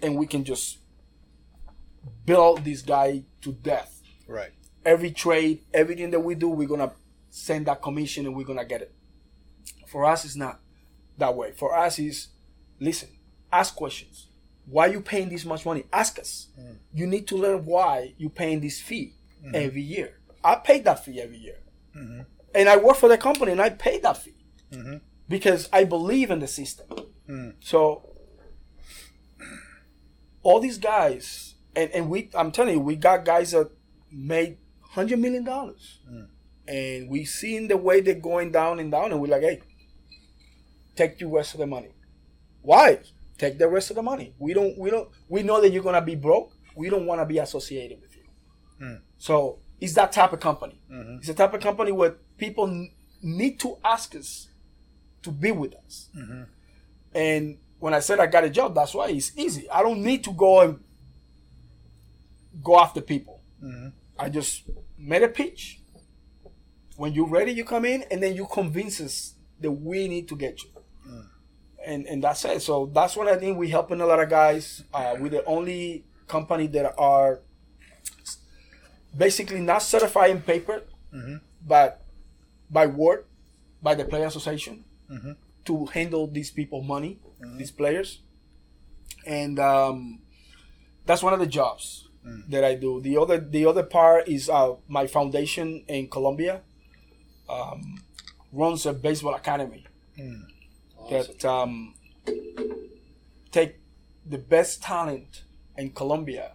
and we can just build this guy to death. Right. Every trade, everything that we do, we're gonna send that commission and we're gonna get it. For us, it's not that way. For us, is listen, ask questions. Why you paying this much money? Ask us. Mm. You need to learn why you paying this fee mm-hmm. every year. I pay that fee every year, Mm-hmm. and I work for the company and I pay that fee mm-hmm. because I believe in the system. Mm. So all these guys, and, and we, I'm telling you, we got guys that made hundred million dollars, mm. and we seen the way they're going down and down, and we're like, hey, take the rest of the money. Why? Take the rest of the money. We don't, we don't, we know that you're gonna be broke. We don't want to be associated with you. Mm. So it's that type of company. Mm-hmm. It's a type of company where people n- need to ask us to be with us. Mm-hmm. And when I said I got a job, that's why it's easy. I don't need to go and go after people. Mm-hmm. I just made a pitch. When you're ready, you come in, and then you convince us that we need to get you. Mm. And and that's it. So that's what I think We're helping a lot of guys. Uh, we're the only company that are basically not certified in paper, but by word, by the player association, to handle these people money, these players, and um, that's one of the jobs that I do. The other the other part is uh, my foundation in Colombia um, runs a baseball academy that um, take the best talent in Colombia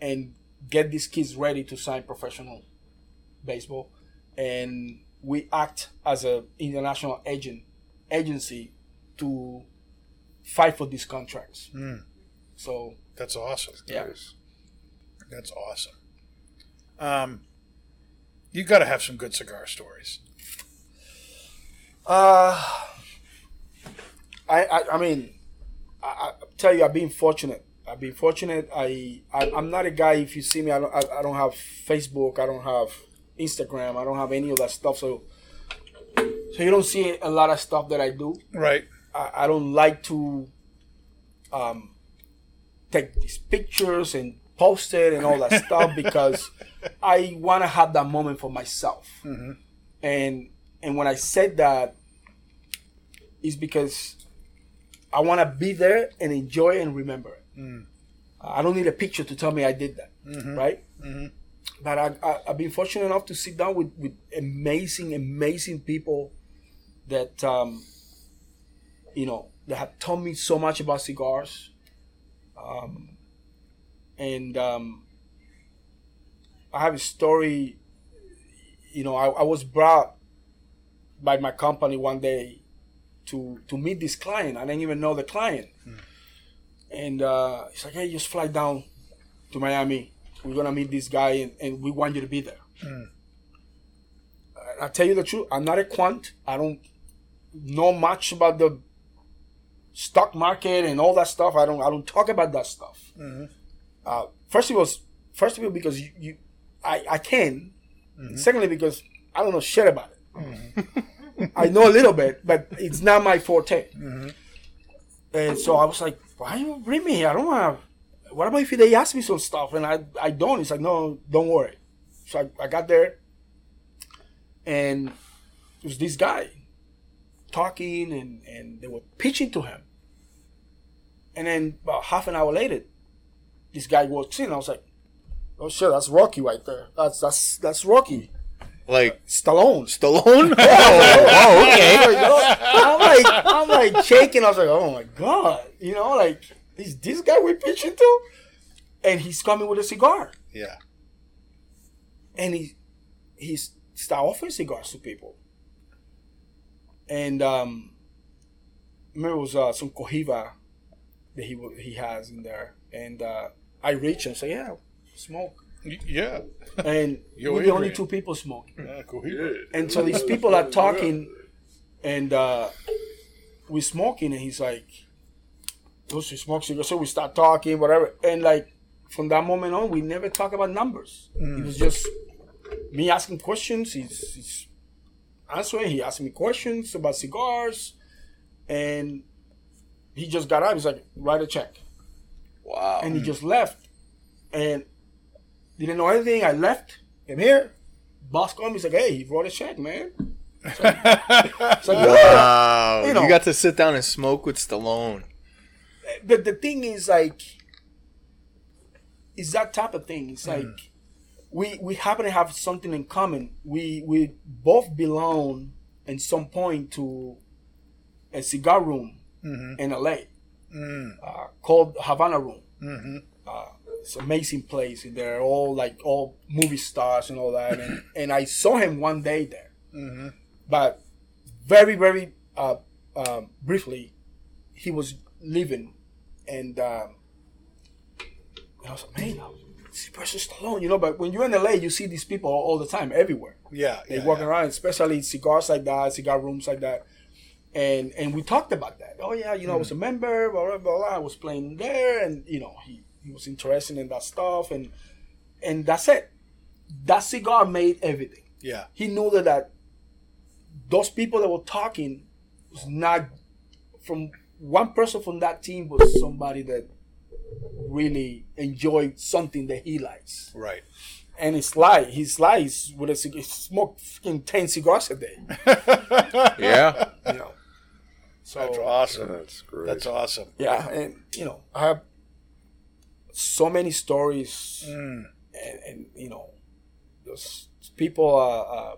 and get these kids ready to sign professional baseball and we act as a international agent agency to fight for these contracts so That's awesome. yeah That's awesome. Um, you got to have some good cigar stories. uh I, I i mean I, I tell you i've been fortunate i've been fortunate i, I i'm not a guy if you see me i don't I, I don't have facebook i don't have instagram i don't have any of that stuff so so you don't see a lot of stuff that i do Right. I, I don't like to um, take these pictures and post it and all that stuff because I want to have that moment for myself. And and when I said that, is because I want to be there and enjoy and remember it. I don't need a picture to tell me I did that, right? But I, I, I've been fortunate enough to sit down with, with amazing, amazing people that um, you know, that have taught me so much about cigars. Um, and um, I have a story. You know, I, I was brought by my company one day to to meet this client. I didn't even know the client, and uh, he's like, "Hey, just fly down to Miami. We're gonna meet this guy, and, and we want you to be there." Hmm. I, I tell you the truth. I'm not a quant. I don't know much about the stock market and all that stuff. I don't I don't talk about that stuff. Hmm. Uh, first of all, first of all because you, you I I can. Hmm. Secondly because I don't know shit about it. I know a little bit, but it's not my forte. And so I was like, why you bring me here? I don't want. What about if they ask me some stuff and I I don't? It's like no, don't worry. So I, I got there, and it was this guy talking and, and they were pitching to him. And then about half an hour later, this guy walks in. I was like, "Oh shit, that's Rocky right there. That's that's that's Rocky Like Stallone." Stallone? oh, oh, okay. I'm like, I'm like shaking. I was like, "Oh my god," you know, like is this guy we pitching to? And he's coming with a cigar, Yeah. and he he's start offering cigars to people. And um, remember it was uh, some Cohiba that he he has in there, and uh, I reach and say, "Yeah, smoke." Y- Yeah. and Yo, we're the only two people smoking. Ah, yeah, Cohiba. And so these people are talking, and uh, we smoking, and he's like, oh, "Those who smoke cigarettes." So we start talking, whatever, and like from that moment on, we never talk about numbers. It mm. was just me asking questions. He's, he's answering. He asked me questions about cigars, and he just got up. He's like, "Write a check," Wow. and he mm. just left, and didn't know anything. I left. Came here. Boss called me. He's like, "Hey, he wrote a check, man." It's like, Wow. You You, got to sit down and smoke with Stallone. but the thing is like it's that type of thing it's like we we happen to have something in common we we both belong in some point to a cigar room in la uh, called havana room uh, it's amazing place and they're all like all movie stars and all that and, and i saw him one day there but very very uh, um, briefly he was leaving and um, I was like, man, Sylvester Stallone, you know. But when you're in LA, you see these people all, all the time, everywhere. Yeah. They yeah, walking yeah. around, especially cigars like that, cigar rooms like that. And and we talked about that. Oh yeah, you know, I was a member, blah blah. blah. I was playing there, and you know, he, he was interested in that stuff, and and that's it. That cigar made everything. Yeah. He knew that, that those people that were talking was not from one person from that team was somebody that really enjoyed something that he likes. Right. And it's like his lies with a cig- he smoked fucking ten cigars a day. Yeah. You know. So That's awesome. That's great. That's awesome. yeah, and you know, I have so many stories, and, and you know, those people. Uh, uh,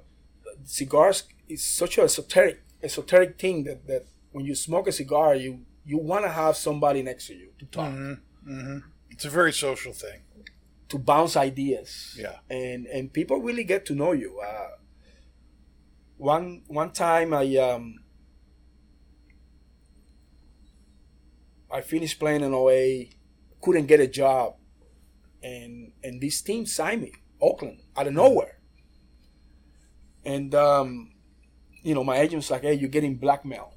cigars is such a esoteric, esoteric thing that that when you smoke a cigar, you you want to have somebody next to you to talk, It's a very social thing. to bounce ideas. Yeah. and and people really get to know you. Uh, one one time I um I finished playing in OA, couldn't get a job, and and this team signed me, Oakland, out of nowhere. And um, you know, my agent was like, "Hey, you're getting blackmail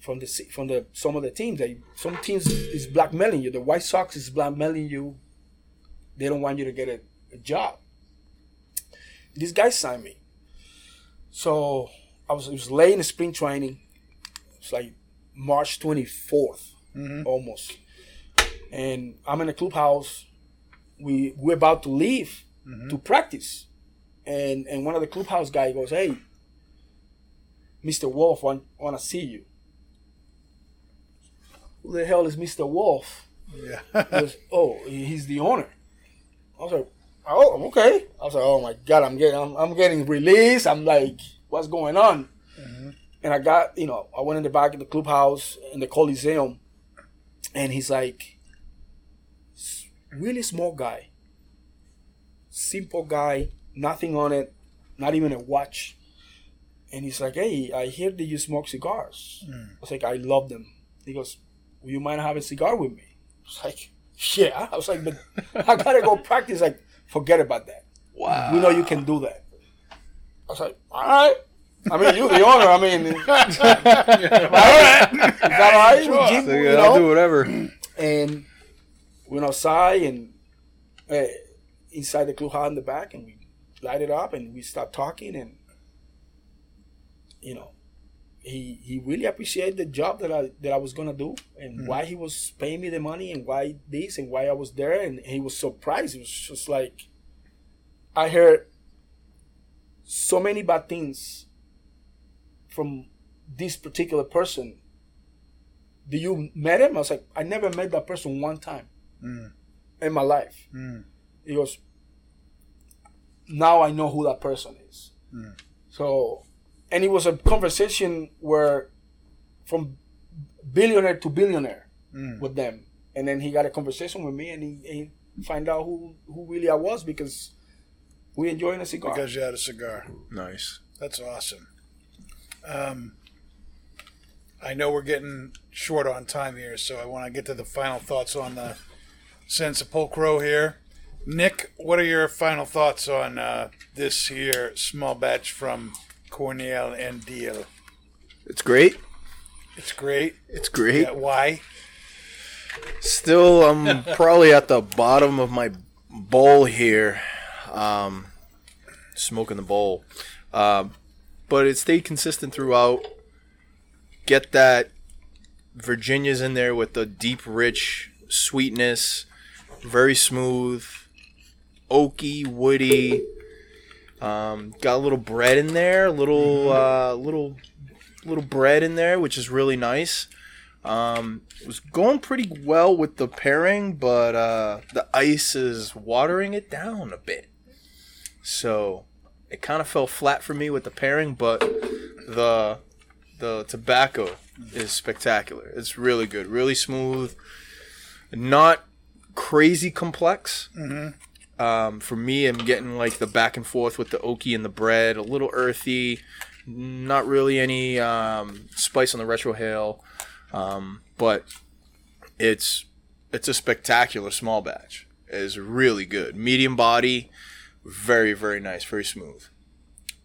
from the from the some of the teams. They some teams is blackmailing you. The White Sox is blackmailing you. They don't want you to get a, a job." This guy signed me. So I was it was late in the spring training. It's like March 24th, almost. And I'm in the clubhouse. We we're about to leave mm-hmm. to practice, and and one of the clubhouse guy goes, "Hey, Mr. Wolff, want want to see you." Who the hell is Mr. Wolff? Yeah. He goes, "Oh, he's the owner." I was like, "Oh, okay." I was like, "Oh my god, I'm getting I'm, I'm getting released." I'm like, "What's going on?" Mm-hmm. And I got, you know, I went in the back of the clubhouse in the Coliseum, and he's like, really small guy, simple guy, nothing on it, not even a watch. And he's like, hey, I hear that you smoke cigars. Hmm. I was like, I love them. He goes, will you mind have a cigar with me? I was like, yeah. I was like, but I gotta go practice. Like, forget about that. Wow. We know you can do that. I was like, all right. I mean, you the owner. I mean, all right. Is that all right? with Jim, So, you know? I'll do whatever. and went outside and uh, inside the clubhouse in the back, and we light it up and we start talking, and you know, he he really appreciated the job that I that I was gonna do, and why he was paying me the money, and why this, and why I was there, and he was surprised. It was just like I heard so many bad things from this particular person do you met him? I was like, I never met that person one time Mm. in my life. Mm. He goes, now I know who that person is. Mm. So, and it was a conversation where from billionaire to billionaire with them. And then he got a conversation with me and he, he find out who, who really I was because we enjoying a cigar. Because you had a cigar. Nice. That's awesome. Um, I know we're getting short on time here, so I want to get to the final thoughts on the Sansepolcro here. Nick, what are your final thoughts on uh, this here small batch from Cornell and Diehl? It's great. It's great. It's great. Yeah, why? Still, I'm probably at the bottom of my bowl here, um, smoking the bowl. Um, but it stayed consistent throughout. Get that Virginia's in there with the deep, rich sweetness, very smooth, oaky, woody. Um, got a little bread in there, a little, uh, little, little bread in there, which is really nice. Um, it was going pretty well with the pairing, but uh, the ice is watering it down a bit. So it kind of fell flat for me with the pairing, but the the tobacco is spectacular. It's really good, really smooth, not crazy complex. Um, for me, I'm getting like the back and forth with the oaky and the bread, a little earthy, not really any um, spice on the retrohale, um, but it's it's a spectacular small batch. It is really good, medium body, very very nice, very smooth.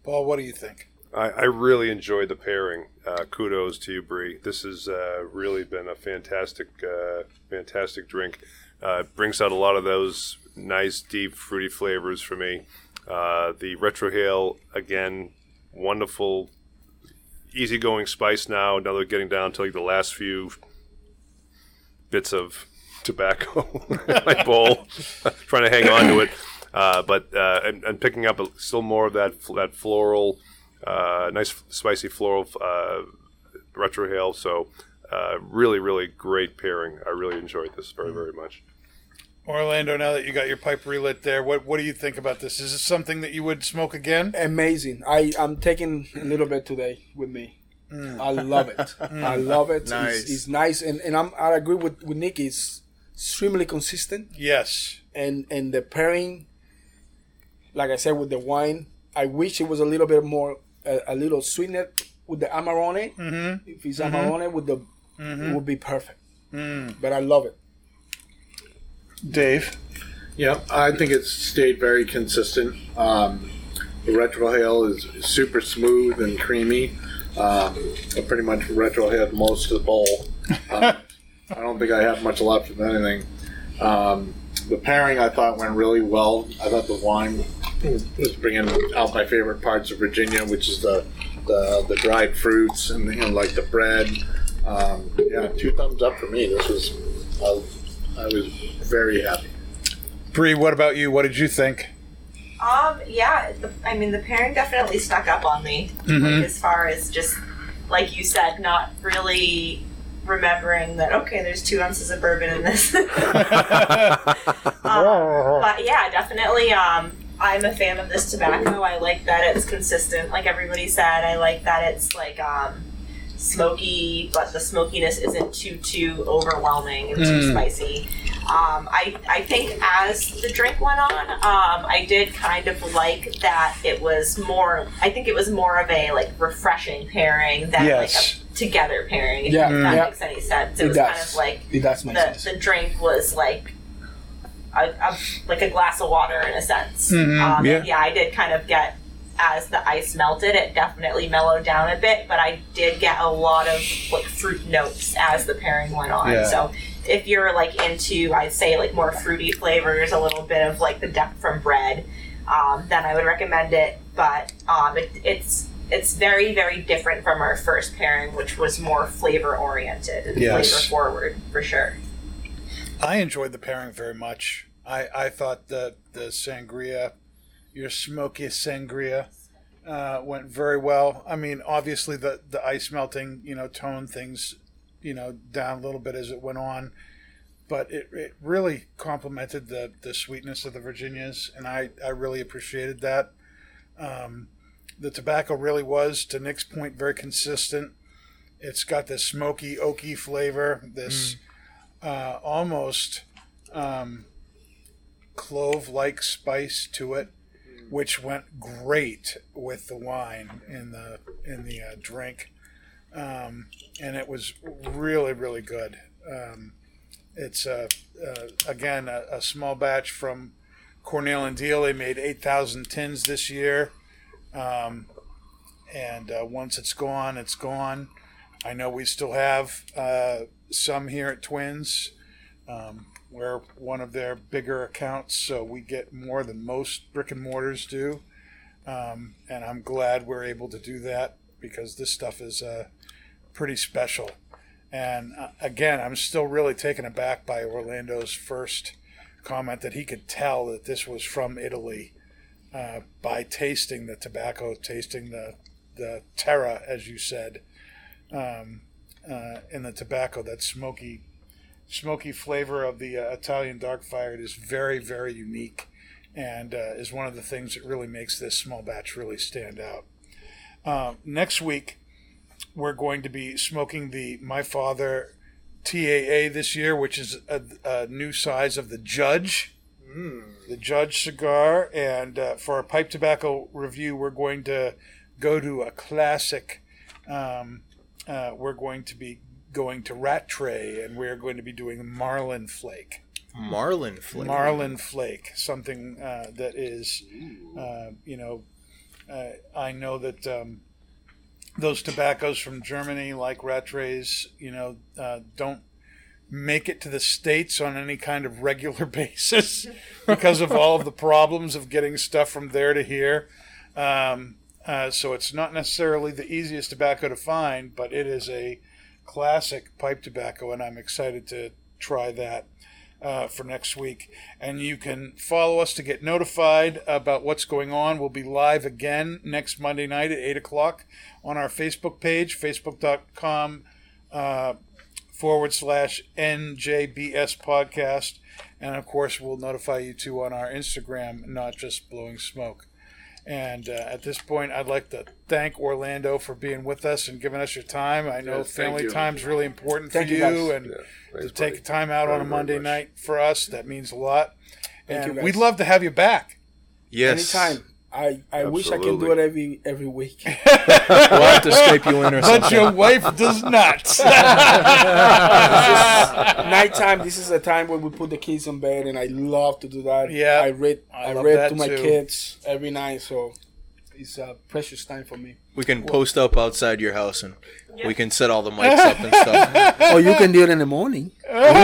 Paul, what do you think? I, I really enjoyed the pairing. Uh, kudos to you, Bree. This has uh, really been a fantastic, uh, fantastic drink. Uh, brings out a lot of those nice, deep, fruity flavors for me. Uh, the retrohale again, wonderful, easygoing spice. Now, now they're getting down to like the last few bits of tobacco in my bowl, trying to hang on to it. Uh, but uh, and, and picking up a, still more of that that floral, uh, nice spicy floral uh, retrohale. So uh, really, really great pairing. I really enjoyed this very, very much. Orlando, now that you got your pipe relit there, what what do you think about this? Is this something that you would smoke again? Amazing. I I'm taking a little bit today with me. I love it. I love it. Nice. It's, it's nice, and and I'm I agree with with Nick. It's extremely consistent, Yes. and and the pairing, like I said, with the wine. I wish it was a little bit more a, a little sweetener with the Amarone. Mm-hmm. If it's Amarone with the, it would be perfect. But I love it. Dave. Yeah, I think it's stayed very consistent. Um, the retrohale is super smooth and creamy. Um, I pretty much retro retrohaled most of the bowl. Um, I don't think I have much left of anything. Um, the pairing I thought went really well. I thought the wine was bringing out my favorite parts of Virginia, which is the the, the dried fruits and, and like the bread. Um, yeah, two thumbs up for me. This was I, I was very happy. Bree, what about you? What did you think? Um, yeah, the, I mean, the pairing definitely stuck up on me. Like, as far as just, like you said, not really remembering that, okay, there's two ounces of bourbon in this. um, but yeah, definitely, um, I'm a fan of this tobacco. I like that it's consistent, like everybody said. I like that it's, like, um, smoky, but the smokiness isn't too, too overwhelming and too spicy. Um, I, I think as the drink went on, um, I did kind of like that it was more. I think it was more of a like refreshing pairing than Yes. like a together pairing. Yeah, If that yeah. makes any sense. It, It was does. kind of like It does the, the drink was like a, a like a glass of water in a sense. Um, yeah. yeah, I did kind of get as the ice melted, it definitely mellowed down a bit, but I did get a lot of like fruit notes as the pairing went on. Yeah. So if you're like into, I'd say like more fruity flavors, a little bit of like the depth from bread, um, then I would recommend it. But um, it, it's it's very very different from our first pairing, which was more flavor oriented and Yes. flavor forward for sure. I enjoyed the pairing very much. I, I thought that the sangria, your smoky sangria, uh, went very well. I mean, obviously the the ice melting, you know, toned things, you know, down a little bit as it went on, but it, it really complemented the the sweetness of the Virginias, and I I really appreciated that. Um, the tobacco really was, to Nick's point, very consistent. It's got this smoky, oaky flavor. This uh, almost um, clove-like spice to it, which went great with the wine in the in the uh, drink, um, and it was really really good. Um, it's uh, uh, again a, a small batch from Cornell and Diehl, they made 8,000 tins this year. Um, and uh, once it's gone, it's gone. I know we still have uh, some here at Twins. Um, we're one of their bigger accounts, so we get more than most brick and mortars do. Um, and I'm glad we're able to do that because this stuff is uh, pretty special. And uh, again, I'm still really taken aback by Orlando's first comment that he could tell that this was from Italy uh, by tasting the tobacco, tasting the the terra, as you said, um, uh, in the tobacco, that smoky, smoky flavor of the uh, Italian dark fired is very, very unique, and uh, is one of the things that really makes this small batch really stand out. Uh, next week, we're going to be smoking the My Father TAA this year, which is a, a new size of the Judge, the Judge cigar. And uh, for our pipe tobacco review, we're going to go to a classic. Um, uh, we're going to be going to Rattray, and we're going to be doing Marlin Flake. Marlin flavor. Marlin Flake, something uh, that is, uh, you know, uh, I know that um, those tobaccos from Germany, like Rattrays, you know, uh, don't make it to the states on any kind of regular basis because of all of the problems of getting stuff from there to here. Um, uh, so it's not necessarily the easiest tobacco to find, but it is a classic pipe tobacco, and I'm excited to try that uh, for next week. And you can follow us to get notified about what's going on. We'll be live again next Monday night at 8 o'clock on our Facebook page, facebook.com uh, forward slash NJBS podcast. And of course, we'll notify you too on our Instagram, not just blowing smoke. And uh, at this point, I'd like to thank Orlando for being with us and giving us your time. I know Yes, family time is really important Thank for you, you, and Yeah, to thanks, take buddy. time out Very, on a Monday night for us. That means a lot. Thank and you, we'd love to have you back. Yes. Anytime. I, I wish I can do it every every week. We'll have to Skype you in or something. But your wife does not. Nighttime. This is a time when we put the kids in bed, and I love to do that. Yeah, I read. I I, read to my too. kids every night, so it's a precious time for me. We can post up outside your house and we can set all the mics up and stuff. or you can do it in the morning. We can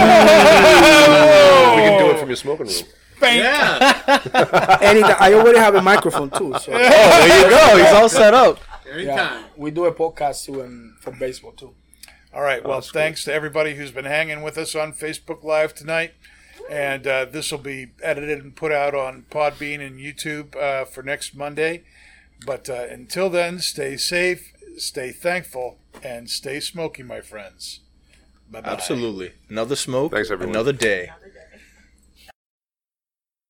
do it from your smoking room. Yeah. Anytime. I already have a microphone too, so Oh, there you go. He's all set up. Anytime. yeah. We do a podcast too, and for baseball too. All right. Well, that's cool. thanks to everybody who's been hanging with us on Facebook Live tonight. And uh, this will be edited and put out on Podbean and YouTube uh, for next Monday. But uh, until then, stay safe, stay thankful, and stay smoky, my friends. Bye bye. Absolutely. Another smoke. Thanks, everyone. Another day.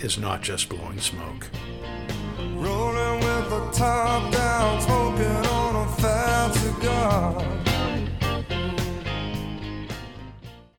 is not just blowing smoke. Rolling with the top down, smoking on a fat cigar.